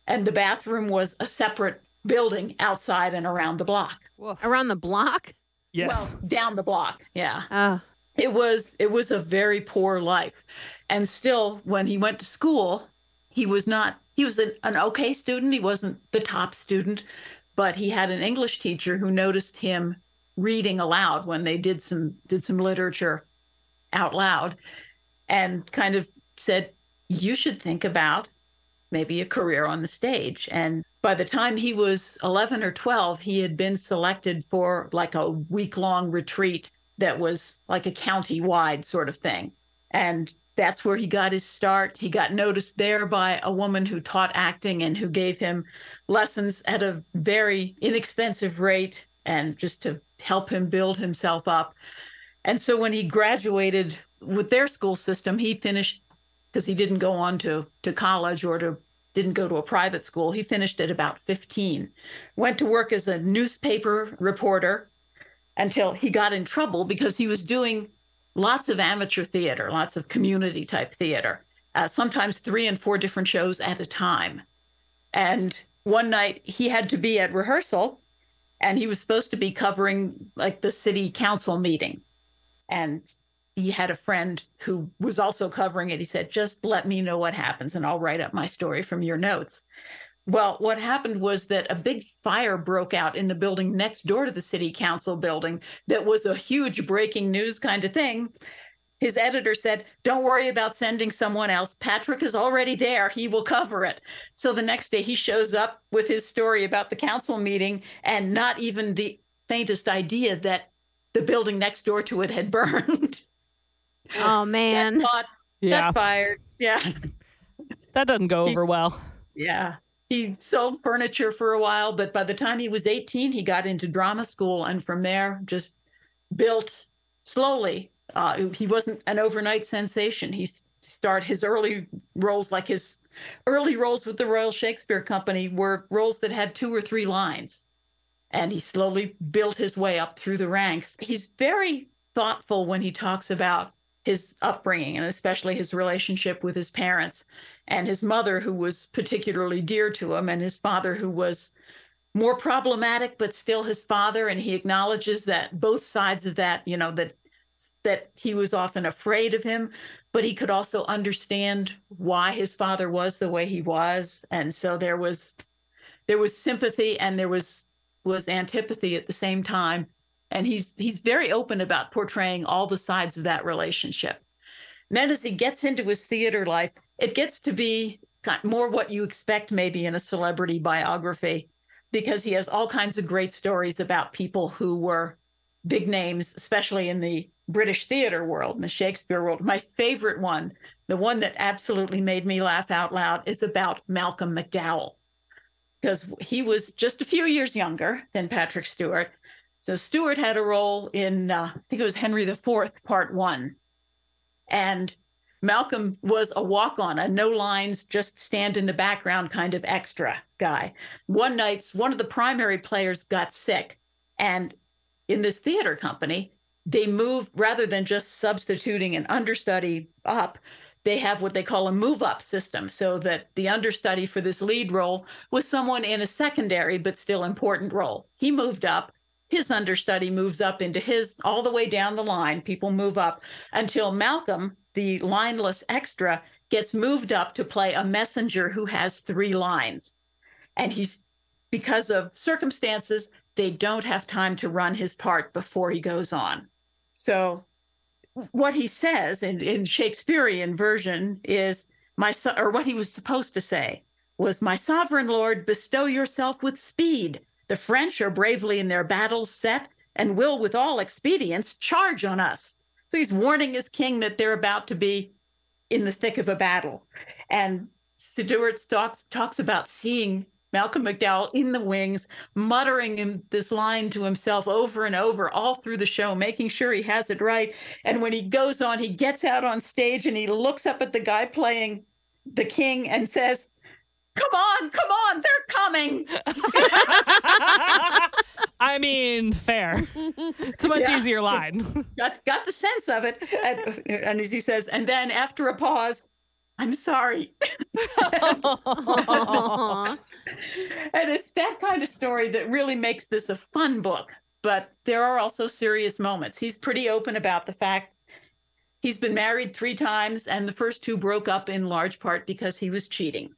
And the bathroom was a separate building outside and around the block. Woof. Around the block? Yes. Well, down the block. Yeah Oh, it was it was a very poor life and still when he went to school he was not he was an, an okay student he wasn't the top student but he had an english teacher who noticed him reading aloud when they did some did some literature out loud and kind of said you should think about maybe a career on the stage and by the time he was 11 or 12 he had been selected for like a week long retreat that was like a county wide sort of thing. And that's where he got his start. He got noticed there by a woman who taught acting and who gave him lessons at a very inexpensive rate and just to help him build himself up. And so when he graduated with their school system, he finished because he didn't go on to, to college or to didn't go to a private school. He finished at about 15, went to work as a newspaper reporter until he got in trouble because he was doing lots of amateur theater, lots of community type theater, uh, sometimes three and four different shows at a time. And one night he had to be at rehearsal and he was supposed to be covering like the city council meeting. And he had a friend who was also covering it. He said, Just let me know what happens and I'll write up my story from your notes. Well, what happened was that a big fire broke out in the building next door to the city council building that was a huge breaking news kind of thing. His editor said, Don't worry about sending someone else. Patrick is already there. He will cover it. So the next day he shows up with his story about the council meeting and not even the faintest idea that the building next door to it had burned. Oh man. Got Yeah. got fired. Yeah. That doesn't go over well. Yeah. He sold furniture for a while, but by the time he was 18, he got into drama school and from there just built slowly. Uh, he wasn't an overnight sensation. He started his early roles, like his early roles with the Royal Shakespeare Company, were roles that had two or three lines. And he slowly built his way up through the ranks. He's very thoughtful when he talks about his upbringing and especially his relationship with his parents and his mother, who was particularly dear to him, and his father, who was more problematic, but still his father. And he acknowledges that both sides of that, you know, that that he was often afraid of him, but he could also understand why his father was the way he was. And so there was there was sympathy and there was was antipathy at the same time. And he's he's very open about portraying all the sides of that relationship. And then as he gets into his theater life, it gets to be more what you expect maybe in a celebrity biography because he has all kinds of great stories about people who were big names, especially in the British theater world, in the Shakespeare world. My favorite one, the one that absolutely made me laugh out loud, is about Malcolm McDowell because he was just a few years younger than Patrick Stewart. So Stewart had a role in, uh, I think it was Henry IV, Part One, and Malcolm was a walk on, a no lines, just stand in the background kind of extra guy. One night, one of the primary players got sick. And in this theater company, they moved rather than just substituting an understudy up, they have what they call a move up system so that the understudy for this lead role was someone in a secondary but still important role. He moved up. His understudy moves up into his all the way down the line. People move up until Malcolm, the lineless extra, gets moved up to play a messenger who has three lines. and he's because of circumstances they don't have time to run his part before he goes on. So what he says in, in Shakespearean version is my so- or what he was supposed to say was my sovereign lord bestow yourself with speed the french are bravely in their battles set and will with all expedients charge on us. So he's warning his king that they're about to be in the thick of a battle. And stewart talks, talks about seeing malcolm mcdowell in the wings muttering this line to himself over and over all through the show making sure he has it right. And when he goes on he gets out on stage and he looks up at the guy playing the king and says come on come on they're coming I mean, fair. It's a much Yeah. easier line. got got the sense of it and, uh, and as he says and then after a pause i'm sorry and it's that kind of story that really makes this a fun book but there are also serious moments he's pretty open about the fact he's been married three times and the first two broke up in large part because he was cheating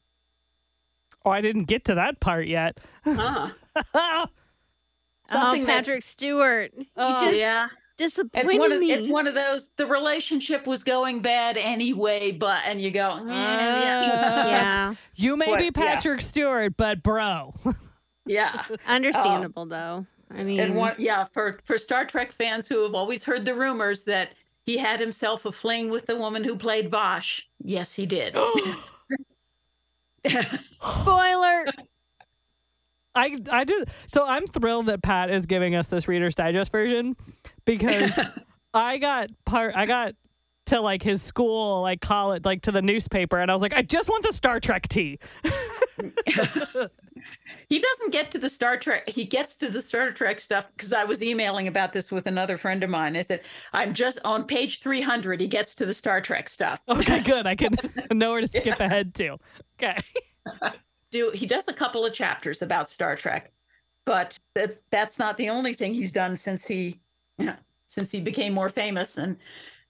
Oh, I didn't get to that part yet. huh. oh, Something um, that- Patrick Stewart. You Oh, just yeah disappointed it's one of me. it's one of those the relationship was going bad anyway but and you go eh, yeah yeah, uh, you may What? be Yeah. Patrick Stewart, but bro. yeah um, understandable though. I mean, and one yeah for for star trek fans who have always heard the rumors that he had himself a fling with the woman who played Vash yes he did spoiler. I I do. So I'm thrilled that Pat is giving us this Reader's Digest version because I got part. I got to like his school, like college, like to the newspaper, and I was like, I just want the Star Trek tea. he doesn't get to the star trek he gets to the star trek stuff because i was emailing about this with another friend of mine is that i'm just on page 300 he gets to the star trek stuff Okay, good. I can know where to skip ahead to. Okay. do he does a couple of chapters about Star Trek, but that that's not the only thing he's done since he since he became more famous and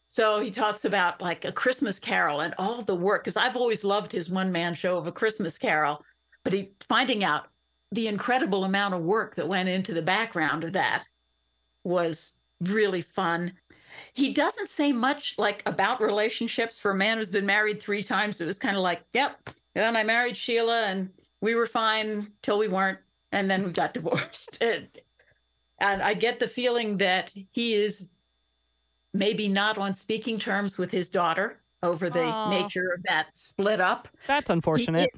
so he talks about like a Christmas Carol and all the work because I've always loved his one man show of a Christmas Carol, but he finding out the incredible amount of work that went into the background of that was really fun. He doesn't say much like about relationships for a man who's been married three times. It was kind of like, yep, and I married Sheila and we were fine till we weren't. And then we got divorced. and, and I get the feeling that he is maybe not on speaking terms with his daughter over the Aw. nature of that split up. That's He- unfortunate.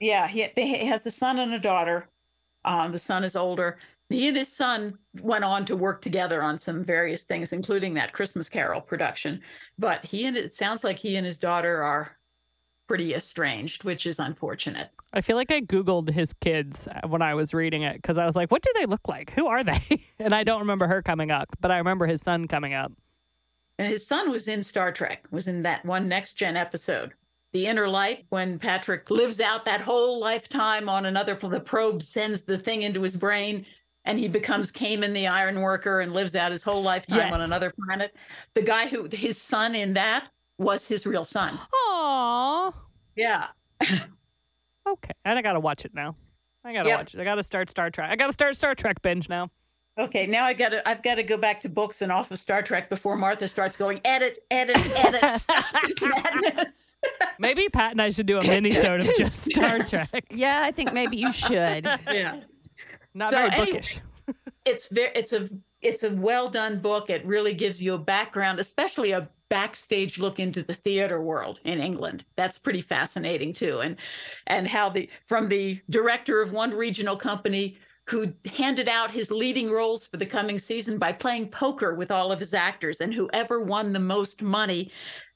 yeah, he, he has a son and a daughter. Um, the son is older. He and his son went on to work together on some various things, including that Christmas Carol production. But he and it sounds like he and his daughter are pretty estranged, which is unfortunate. I feel like I Googled his kids when I was reading it because I was like, what do they look like? Who are they? And I don't remember her coming up, but I remember his son coming up. And his son was in Star Trek, was in that one next gen episode. The Inner Light, when Patrick lives out that whole lifetime on another, the probe sends the thing into his brain and he becomes Kamin the Iron Worker and lives out his whole lifetime Yes. on another planet. The guy who, his son in that was his real son. Aww. Yeah. Okay. And I got to watch it now. I got to Yep. watch it. I got to start Star Trek. I got to start Star Trek binge now. Okay, now I got to I've got to go back to books and off of Star Trek before Martha starts going edit, edit, edit. Madness. Maybe Pat and I should do a mini-sode of just Star Trek. Yeah, I think maybe you should. yeah. Not So very anyway- bookish. it's very it's a it's a well done book it really gives you a background especially a backstage look into the theater world in england that's pretty fascinating too and and how the from the director of one regional company who handed out his leading roles for the coming season by playing poker with all of his actors and whoever won the most money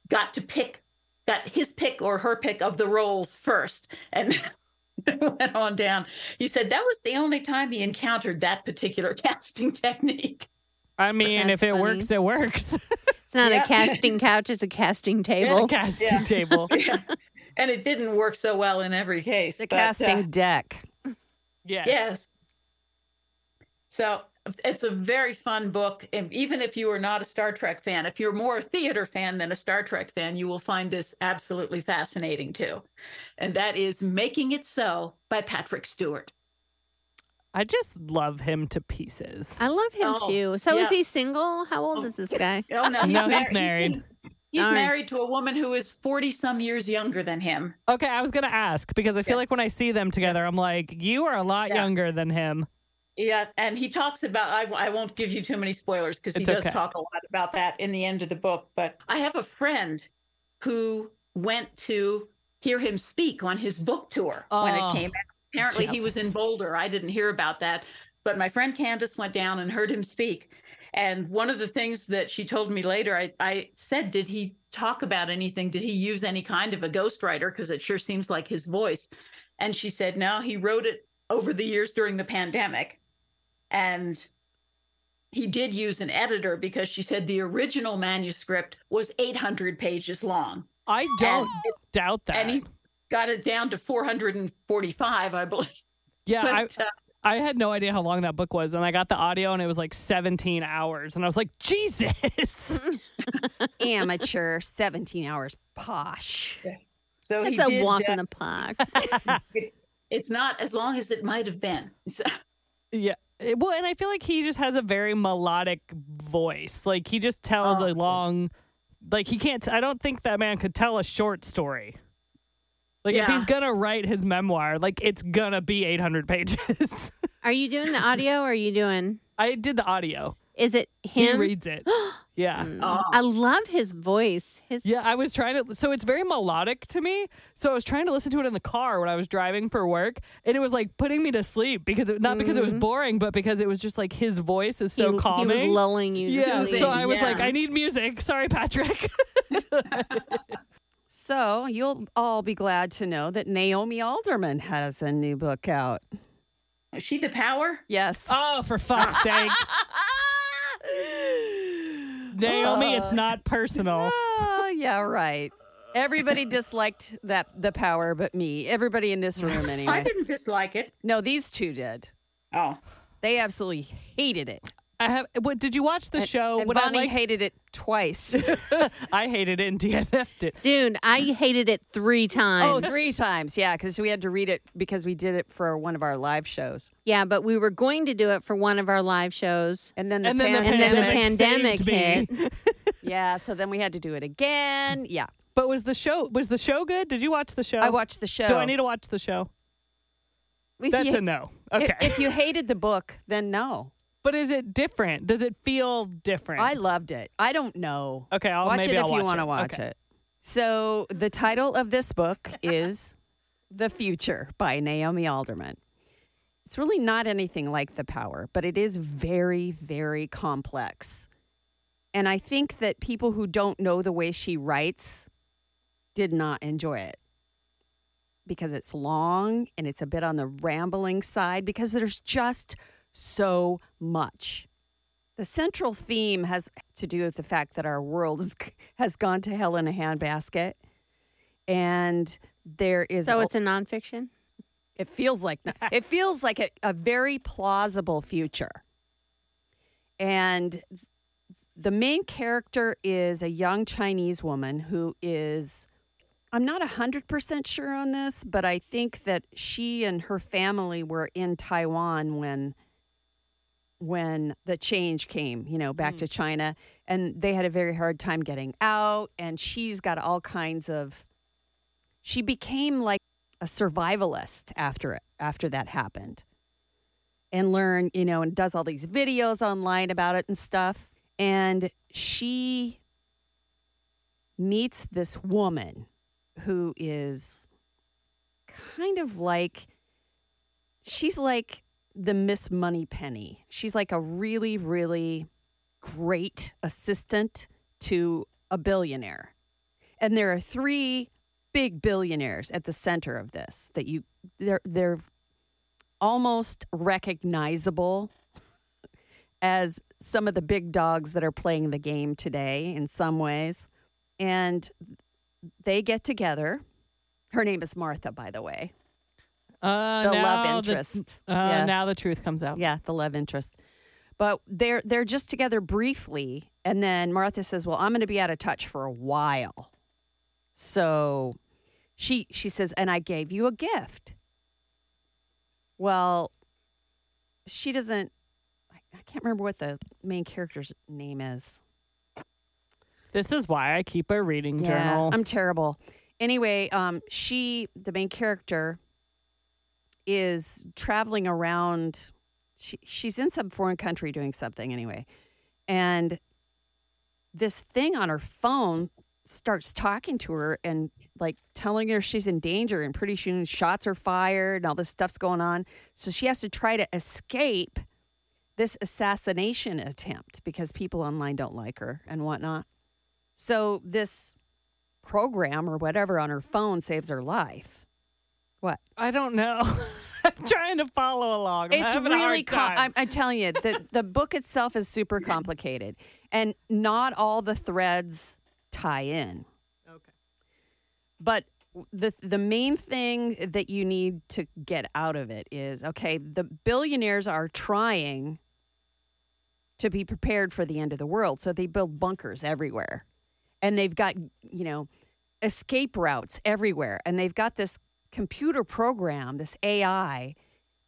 got to pick got his pick or her pick of the roles first and went on down he said that was the only time he encountered that particular casting technique. I mean, That's if it funny. works, it works. It's not Yeah. a casting couch; it's a casting table. Casting Yeah. table. and it didn't work so well in every case. The but, uh, casting deck. Yeah. yes. So it's a very fun book. And even if you are not a Star Trek fan, if you're more a theater fan than a Star Trek fan, you will find this absolutely fascinating too. And that is Making It So by Patrick Stewart. I just love him to pieces. I love him Oh, too. So is he single? How old is this oh, guy? Oh no, No, he's married. He's, All right. married to a woman who is 40 some years younger than him. Okay, I was gonna ask because I feel like when I see them together, I'm like, you are a lot Yeah. younger than him. Yeah, and he talks about. I, I won't give you too many spoilers because he It's does okay. talk a lot about that in the end of the book. But I have a friend who went to hear him speak on his book tour when Oh, it came out. Apparently, he was in. Boulder. I didn't hear about that, but my friend Candace went down and heard him speak. And one of the things that she told me later, I, I said, Did he talk about anything? Did he use any kind of a ghostwriter? Because it sure seems like his voice. And she said, No, he wrote it over the years during the pandemic. And he did use an editor because she said the original manuscript was 800 pages long. I don't And, doubt that. and he's got it down to 445, I believe. yeah, I, uh, I had no idea how long that book was, and I got the audio, and it was like 17 hours, and I was like, Jesus. Amateur, 17 hours. Posh. so It's he a did, walk uh, in the park. It's not as long as it might have been. So, yeah. It- Well, and I feel like he just has a very melodic voice. Like he just tells Oh. a long, like he can't. I don't think that man could tell a short story. Like if he's gonna write his memoir, like it's gonna be 800 pages. Are you doing the audio or are you doing I did the audio. Is it him? He reads it. yeah. Mm. oh, I love his voice. His Yeah, I was trying to. So it's very melodic to me. So I was trying to listen to it in the car when I was driving for work, and it was like putting me to sleep because it, not because it was mm-hmm. boring, but because it was just like his voice is so he, calming. He was lulling you. to yeah, sleep. so I was Yeah. like, I need music. Sorry, Patrick. So you'll all be glad to know that Naomi Alderman has a new book out. is she the power? Yes. oh, for fuck's sake, Naomi, it's uh, not personal. Oh, yeah, right. Everybody disliked that the power but me. Everybody in this room anyway. I didn't dislike it. No, these two did. Oh, They absolutely hated it. I have. What did you watch the And- show? And What I Bonnie hated it twice. I hated it and DNF'd it. Dude, I hated it three times. oh, three times. Yeah, because we had to read it because we did it for one of our live shows. Yeah, but we were going to do it for one of our live shows. And then the And then the And then the pandemic, pandemic saved me. Yeah, so then we had to do it again. Yeah. But was the show was the show good? Did you watch the show? I watched the show. Do I need to watch the show? If That's you, a no. if- Okay. If, you hated the book, then no. But is it different? Does it feel different? I loved it. I don't know. okay, I'll watch maybe it if I'll you watch want to watch Okay. it. So the title of this book is The Future by Naomi Alderman. It's really not anything like The Power, but it is very, very complex. And I think that people who don't know the way she writes did not enjoy it because it's long and it's a bit on the rambling side because there's just so much. The central theme has to do with the fact that our world is, has gone to hell in a handbasket. And there is So it's a nonfiction? it feels like it feels like a, a very plausible future. And the main character is a young Chinese woman who is I'm not 100% sure on this, but I think that she and her family were in Taiwan when when the change came, you know, back to mm. China and they had a very hard time getting out and she's got all kinds of she became like a survivalist after it after that happened and learn you know and does all these videos online about it and stuff and she meets this woman who is kind of like she's like the miss money penny she's like a really really great assistant to a billionaire. And there are three big billionaires at the center of this that you they're they're almost recognizable as some of the big dogs that are playing the game today in some ways. And they get together. Her name is Martha by the way Uh, the love the- interest uh, yeah Now the truth comes out. yeah the love interest But they're they're just together briefly, and then Martha says, "Well, I'm going to be out of touch for a while." So she she says, "And I gave you a gift." Well, she doesn't. I, I can't remember what the main character's name is. This is why I keep a reading Yeah, journal. I'm terrible. Anyway, um, she, the main character, is traveling around. She, she's in some foreign country doing something anyway, and this thing on her phone starts talking to her and like telling her she's in danger. And pretty soon, shots are fired and all this stuff's going on. So she has to try to escape this assassination attempt because people online don't like her and whatnot. So this program or whatever on her phone saves her life. What? I don't know. I'm trying to follow along. I'm it's really com-. I'm, I'm telling you the the book itself is super complicated and not all the threads tie in. Okay. But the the main thing that you need to get out of it is okay, the billionaires are trying to be prepared for the end of the world, so they build bunkers everywhere. And they've got, you know, escape routes everywhere and they've got this computer program, this AI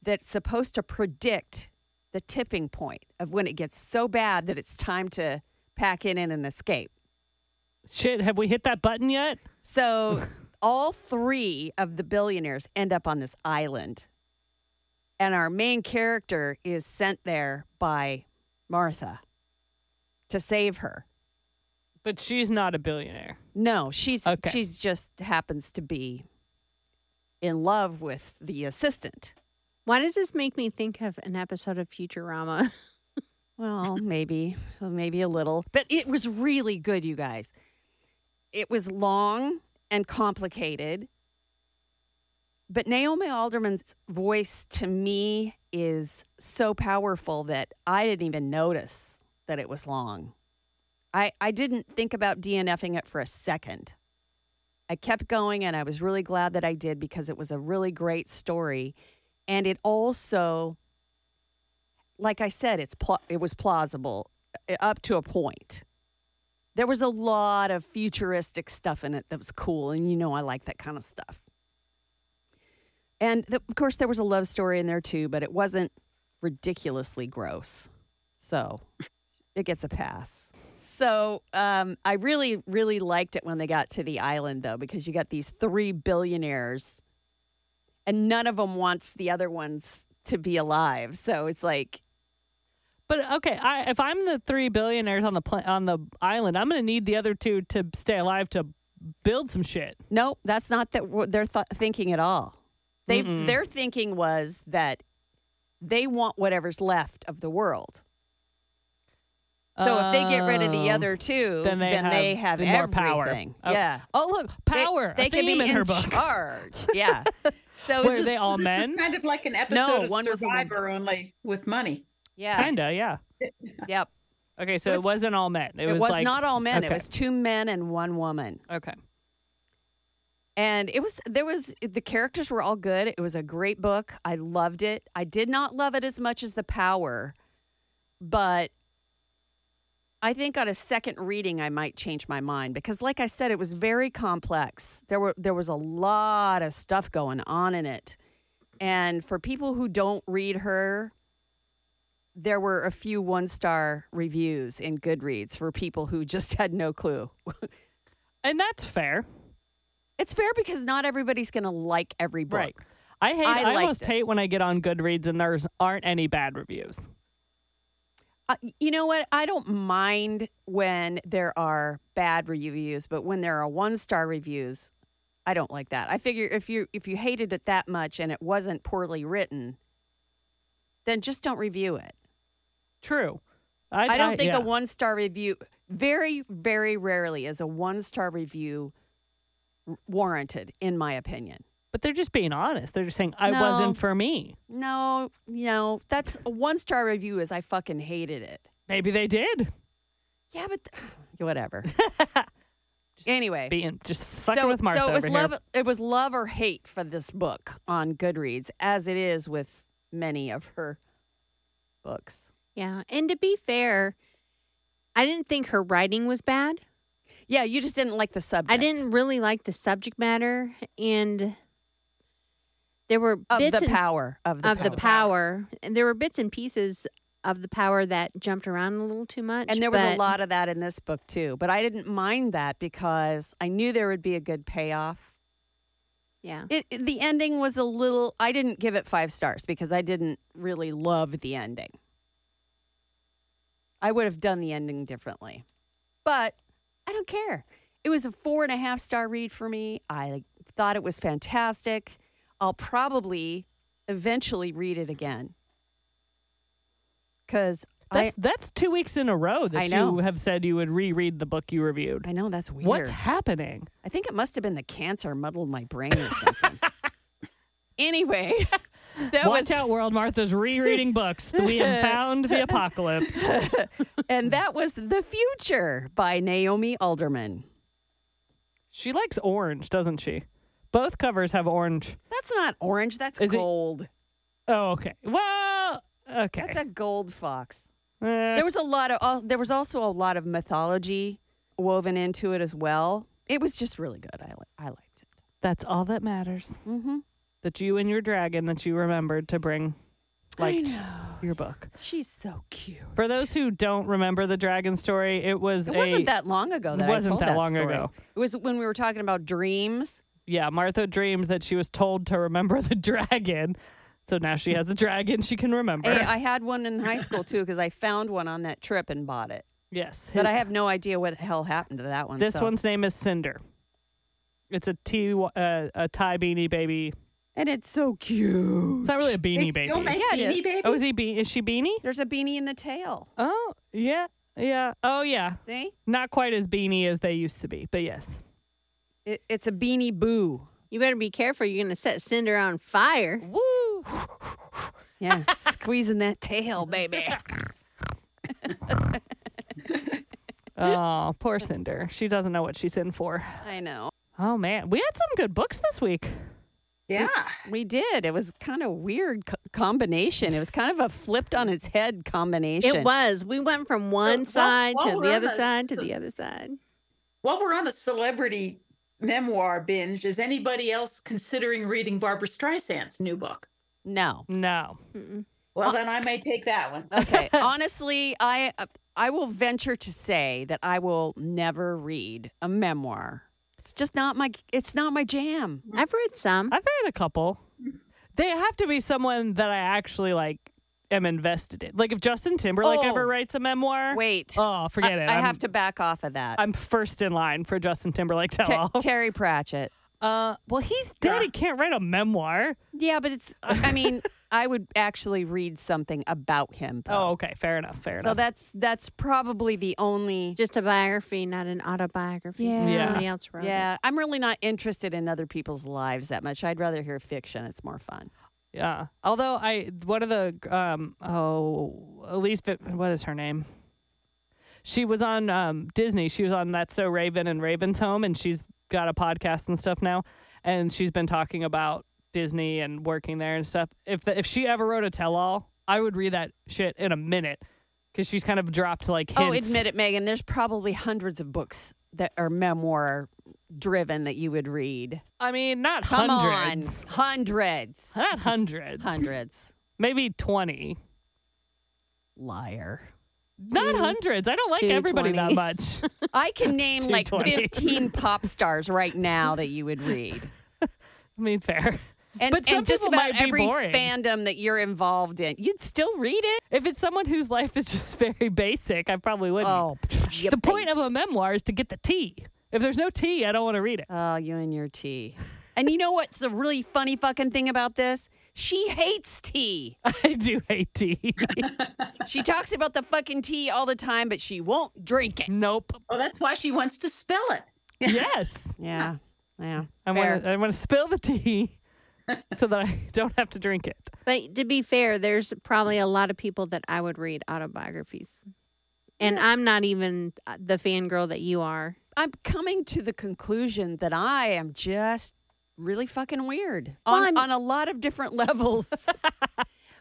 that's supposed to predict the tipping point of when it gets so bad that it's time to pack in and escape. Shit, have we hit that button yet? So all three of the billionaires end up on this island. And our main character is sent there by Martha to save her. But she's not a billionaire. No, she's Okay. she's just happens to be in love with the assistant. Why does this make me think of an episode of Futurama? Well, maybe, maybe a little, but it was really good, you guys. It was long and complicated, but Naomi Alderman's voice to me is so powerful that I didn't even notice that it was long. I, I didn't think about DNFing it for a second. I kept going, and I was really glad that I did because it was a really great story. And it also like I said, it's pl- it was plausible uh, up to a point. There was a lot of futuristic stuff in it that was cool, and you know I like that kind of stuff. And of course, there was a love story in there too, but it wasn't ridiculously gross, so it gets a pass. So um, I really, really liked it when they got to the island, though, because you got these three billionaires, and none of them wants the other ones to be alive. So it's like But okay, I, if I'm the three billionaires on the pla- on the island, I'm going to need the other two to stay alive to build some shit. Nope, that's not that what they're th- thinking at all. They Mm-mm. their thinking was that they want whatever's left of the world. So if they get rid of the Oh. other two, then they have, they have more power. everything. Oh. Yeah, Oh look, power. They, a can be in in, her book. charge. Yeah. So Were they all So this men? is kind of like an episode No, of one was woman. Survivor, only with money. yeah. Kinda, yeah. Yep. Okay, so It it, was- was, not all men. It, It, was, was like, not all men. It was two men and one woman. okay. And it was there was the characters were all good. It was a great book. I loved it. I did not love it as much as The Power, but I think on a second reading I might change my mind because like I said it was very complex. There were there was a lot of stuff going on in it. And for people who don't read her there were a few one-star reviews in Goodreads for people who just had no clue. And that's fair. It's fair because not everybody's going to like every book. Right. I hate I I, almost it. hate when I get on Goodreads and there's aren't any bad reviews. Uh, you know what? I don't mind when there are bad reviews, but when there are one star reviews, I don't like that. I figure if you if you hated it that much and it wasn't poorly written, then just don't review it. True. I, don't think yeah. a one star review very very rarely is a one star review warranted in my opinion. But they're just being honest. They're just saying I No. wasn't for me. No, you know, that's a one star review is I fucking hated it. Maybe they did. Yeah, but whatever. anyway, Being just fucking so, with Martha so it was over love. here. It was love or hate for this book on Goodreads, as it is with many of her books. Yeah. And to be fair, I didn't think her writing was bad. Yeah, you just didn't like the subject. I didn't really like the subject matter and there were of bits the and- power of the of the power and there were bits and pieces of the power that jumped around a little too much. And there was a lot of that in this book too. But I didn't mind that because I knew there would be a good payoff. Yeah. It, it- the ending was a little I didn't give it 5 stars because I didn't really love the ending. I would have done the ending differently. But I don't care. It was a four and a half star read for me. I thought it was fantastic. I'll probably eventually read it again. Cause I That's, that's two weeks in a row that you have said you would reread the book you reviewed. I know that's weird. What's happening? I think it must have been the cancer muddled my brain or something. anyway, that Watch was out, world. Martha's rereading books. We have found the apocalypse. and that was The Future by Naomi Alderman. She likes orange, doesn't she? Both covers have orange. That's not orange, that's Is it- gold. Oh, okay. Well, okay. That's a gold fox. Eh, There was a lot of al- there was also a lot of mythology woven into it as well. It was just really good. I li- I liked it. that's all that matters. Mhm. That you and your dragon that you remembered to bring liked your book. She's so cute. For those who don't remember the dragon story, it was It a wasn't that long ago that It wasn't told that long story. ago. It was when we were talking about dreams. Yeah. Martha dreamed that she was told to remember the dragon, so now she has a dragon she can remember. Hey, I had one in high school too because I found one on that trip and bought it. yes, But I have no idea what the hell happened to that one. This so- one's name is Cinder. It's a T, uh, a Ty beanie baby. and it's so cute. It's not really a They beanie baby. still make Yeah, Beanie is. Baby? oh, is he? Be- is she beanie? There's a beanie in the tail. Oh, yeah, yeah. Oh, yeah. See, Not quite as beanie as they used to be, but yes. It, it's a beanie boo. You better be careful. You're going to set Cinder on fire. Woo! Yeah, squeezing that tail, baby. Oh, poor Cinder. She doesn't know what she's in for. I know. Oh man, we had some good books this week. Yeah. We did. It was kind of weird co- combination. It was kind of a flipped on its head combination. It was. We went from one while- side while to the other the side to the other side. While we're on a celebrity memoir binge, is anybody else considering reading Barbra Streisand's new book? No. No, Mm-mm. Well, then I may take that one. Okay. Honestly, I uh, I will venture to say that I will never read a memoir. It's just not my it's not my jam. I've read some. I've read a couple. They have to be someone that I actually like am invested in. Like if Justin Timberlake Oh. ever writes a memoir, Wait. oh forget I, it. I I'm- have to back off of that. I'm first in line for Justin Timberlake tell Ter- all. Terry Pratchett. uh, well, he's dead. He can't write a memoir. Yeah, but it's I mean, I would actually read something about him though. Oh, okay, fair enough. Fair So enough. So that's that's probably the only Just a biography, not an autobiography. Yeah. Yeah. Somebody else wrote it. Yeah, I'm really not interested in other people's lives that much. I'd rather hear fiction. It's more fun. Yeah. Although I one of the um oh Elise what is her name? She was on um Disney. She was on That's So Raven and Raven's Home and she's got a podcast and stuff now and she's been talking about Disney and working there and stuff. If the, if she ever wrote a tell all, I would read that shit in a minute cuz she's kind of dropped like hints. Oh, admit it, Megan. There's probably hundreds of books that are memoir driven that you would read. I mean, not Come hundreds. on, hundreds, Not hundreds. hundreds. Maybe 20. Liar. Not Two- hundreds. I don't like everybody that much. I can name like 15 pop stars right now that you would read. I mean, fair. And, But some and just about might be every boring. fandom that you're involved in, you'd still read it. If it's someone whose life is just very basic, I probably wouldn't. Oh, the point of a memoir is to get the tea. If there's no tea, I don't want to read it. oh, you and your tea. And you know what's the really funny fucking thing about this? She hates tea. I do hate tea. She talks about the fucking tea all the time, but she won't drink it. nope. Well, that's why she wants to spill it. Yes. Yeah. Yeah. I want to. I want to spill the tea so that I don't have to drink it. But to be fair, there's probably a lot of people that I would read autobiographies. And I'm not even uh, the fangirl that you are. I'm coming to the conclusion that I am just really fucking weird Well, on, I'm- on a lot of different levels.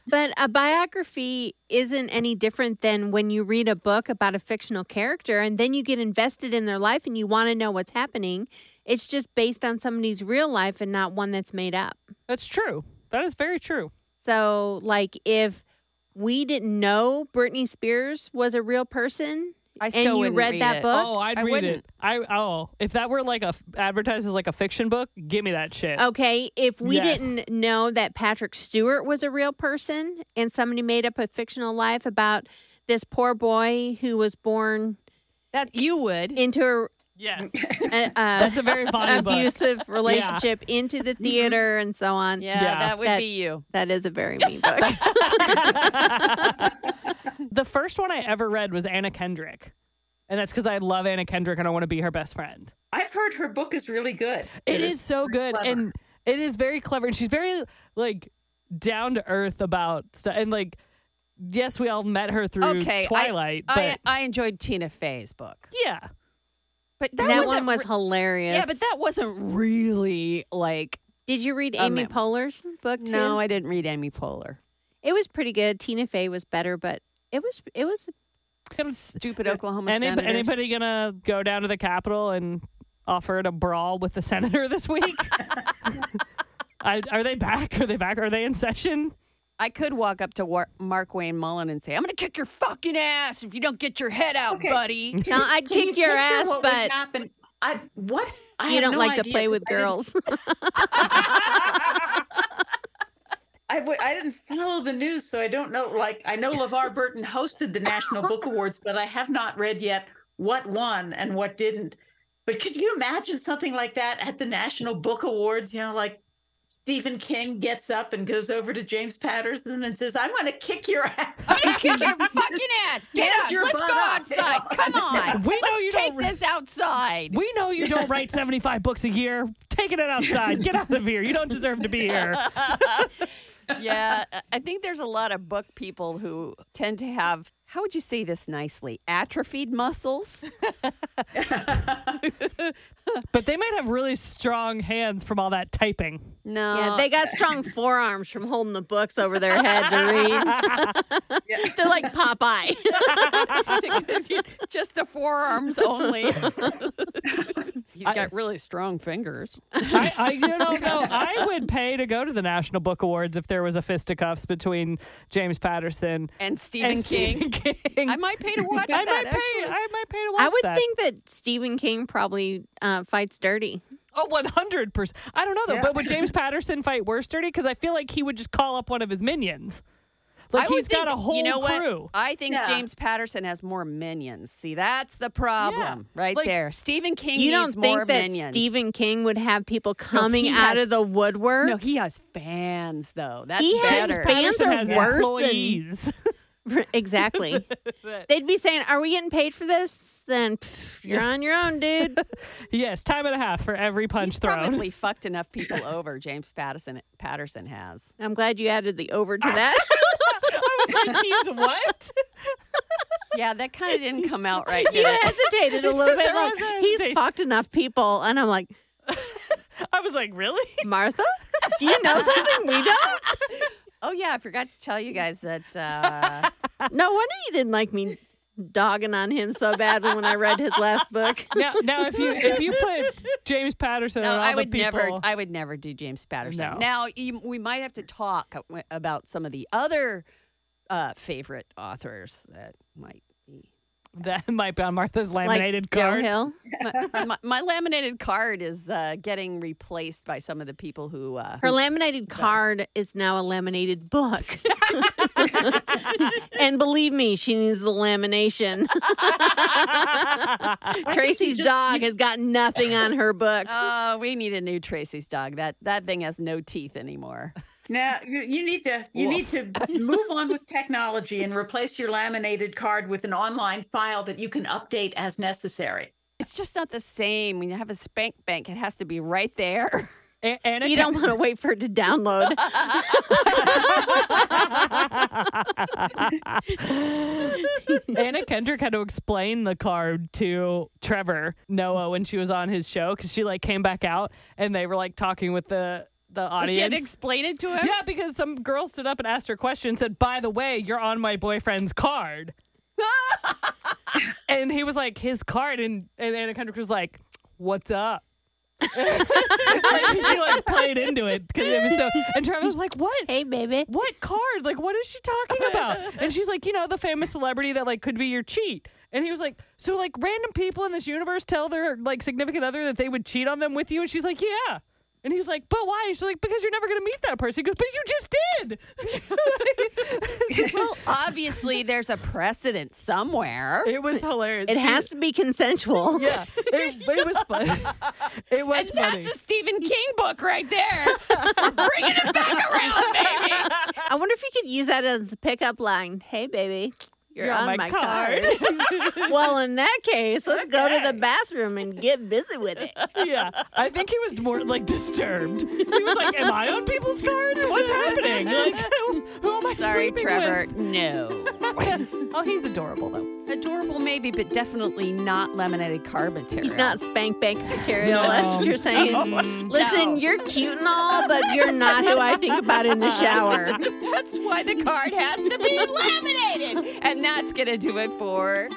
But a biography isn't any different than when you read a book about a fictional character and then you get invested in their life and you want to know what's happening. It's just based on somebody's real life and not one that's made up. That's true. That is very true. So, like, if we didn't know Britney Spears was a real person I and you wouldn't read read that it. book, Oh, I'd I read wouldn't. it. I oh, if that were like a f- advertised as like a fiction book, give me that shit. Okay, if we Yes. didn't know that Patrick Stewart was a real person and somebody made up a fictional life about this poor boy who was born That you would. into Yes, a, a, that's a very funny book. abusive relationship into the mm-hmm. theater and so on. Yeah, Yeah. that would That- be you. That is a very mean book. The first one I ever read was Anna Kendrick, and that's because I love Anna Kendrick and I want to be her best friend. I've heard her book is really good. It is so good, clever. and it is very clever, and she's very like down to earth about stuff, and like. Yes, we all met her through Okay, I- Twilight, but I, I enjoyed Tina Fey's book, yeah, but that, that one was re- hilarious. yeah, but that wasn't really like. Did you read Amy no. Poehler's book too? No, I didn't read Amy Poehler. it was pretty good. Tina Fey was better, but it was it was Stupid Oklahoma Any, senators. anybody gonna go down to the Capitol and offer a brawl with the senator this week? I, are they back? Are they back? Are they in session? I could walk up to War- Markwayne Mullin and say, "I'm going to kick your fucking ass if you don't get your head out, Okay. buddy." No, I'd Can kick you your ass, what but happen? I what? I you don't no like to play with girls. I, w- I didn't follow the news, so I don't know. Like, I know LeVar Burton hosted the National Book Awards, but I have not read yet what won and what didn't. But could you imagine something like that at the National Book Awards? You know, like Stephen King gets up and goes over to James Patterson and says, I'm going to kick your ass. I'm going to kick your fucking ass. Get Get up. your Let's go outside. Come on. We know Let's you take don't- this outside. We know you don't write 75 books a year. Taking it outside. Get out of here. You don't deserve to be here. yeah, I- I think there's a lot of book people who tend to have, how would you say this nicely, atrophied muscles. But they might have really strong hands from all that typing. No. yeah, they got strong forearms from holding the books over their head to read. They're like Popeye. just the forearms only. He's got really strong fingers. I, I you know, no, I would pay to go to the National Book Awards if there was a fisticuffs between James Patterson And Stephen and King. Stephen King. I might pay to watch I that. might pay. actually. I might pay to watch I would that. think that Stephen King probably uh, fights dirty. Oh, 100%. I don't know, though. But would James Patterson fight worse dirty? Because I feel like he would just call up one of his minions. Like I would he's got think- a whole you know crew. What? I think Yeah. James Patterson has more minions. See, that's the problem right Like- there. Stephen King You don't think that minions. Stephen King would have people coming he out has- of the woodwork? No, he has fans though. That's He has better. fans Patterson are has worse than- employees. exactly. They'd be saying, "Are we getting paid for this?" Then pff, you're on your own, dude. yes, time and a half for every punch He's thrown. probably fucked enough people over. James Patterson Patterson has. I'm glad you added the over to that. I was like, he's what? Yeah, that kind of didn't come out right. you hesitated a little bit. Like a he's hesitation. fucked enough people, and I'm like, I was like, really? Martha, do you know something we don't? Oh yeah, I forgot to tell you guys that. Uh, No wonder you didn't like me dogging on him so bad when I read his last book. Now, now, if you if you put James Patterson no, and all I the would people, never. I would never do James Patterson. No. Now you, we might have to talk about some of the other uh, favorite authors that might be. That might be on Martha's laminated Joe card. Hill. my, my, my laminated card is uh, getting replaced by some of the people who. Uh, Her who- laminated card is now a laminated book. and believe me, she needs the lamination. Tracy's just- dog has got nothing on her book. Oh, we need a new Tracy's dog. That that thing has no teeth anymore. Now you, you need to you need to move on with technology and replace your laminated card with an online file that you can update as necessary. It's just not the same. When you have a spank bank, it has to be right there. A- Anna, You don't want to wait for it to download. Anna Kendrick had to explain the card to Trevor Noah when she was on his show because she like came back out and they were like talking with the the Oh, She had to explain it to him. yeah, because some girl stood up and asked her question and said, By the way, you're on my boyfriend's card. and he was like, His card. And, and Anna Kendrick was like, What's up? like, she like played into it because it was so. And Travis was like, "What? Hey, baby. What card? Like, what is she talking about?" And she's like, "You know, the famous celebrity that like could be your cheat." And he was like, "So like random people in this universe tell their like significant other that they would cheat on them with you?" And she's like, "Yeah." And he was like, "But why?" She's like, "Because you're never gonna meet that person." He goes, "But you just did." Well, obviously, there's a precedent somewhere. it was hilarious. It has to be consensual. Yeah, it, it was fun. It was And funny. that's a Stephen King book right there. Bringing it back around, baby. I wonder if you could use that as a pickup line. Hey, baby. You're, You're on, my, card. well, in that case, let's go to the bathroom and get busy with it. yeah, I think he was more like disturbed. He was like, "Am I on people's cards? What's happening? Like, who, who am I Sorry, Trevor. with?" No. Oh, he's adorable though. Adorable, maybe, but definitely not laminated card material. He's not spank bank material. That's what you're saying. Mm. Listen, No. you're cute and all, but you're not who I think about in the shower. That's why the card has to be laminated. And that's going to do it for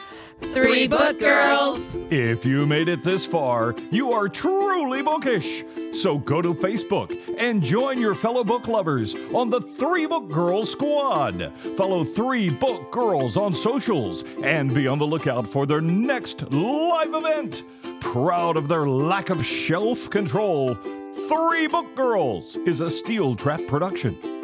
Three Book Girls. If you made it this far, you are truly bookish. So go to Facebook and join your fellow book lovers on the Three Book Girls Squad. Follow Three Book Girls on socials and be on the lookout for their next live event. Proud of their lack of shelf control, Three Book Girls is a Steel Trap production.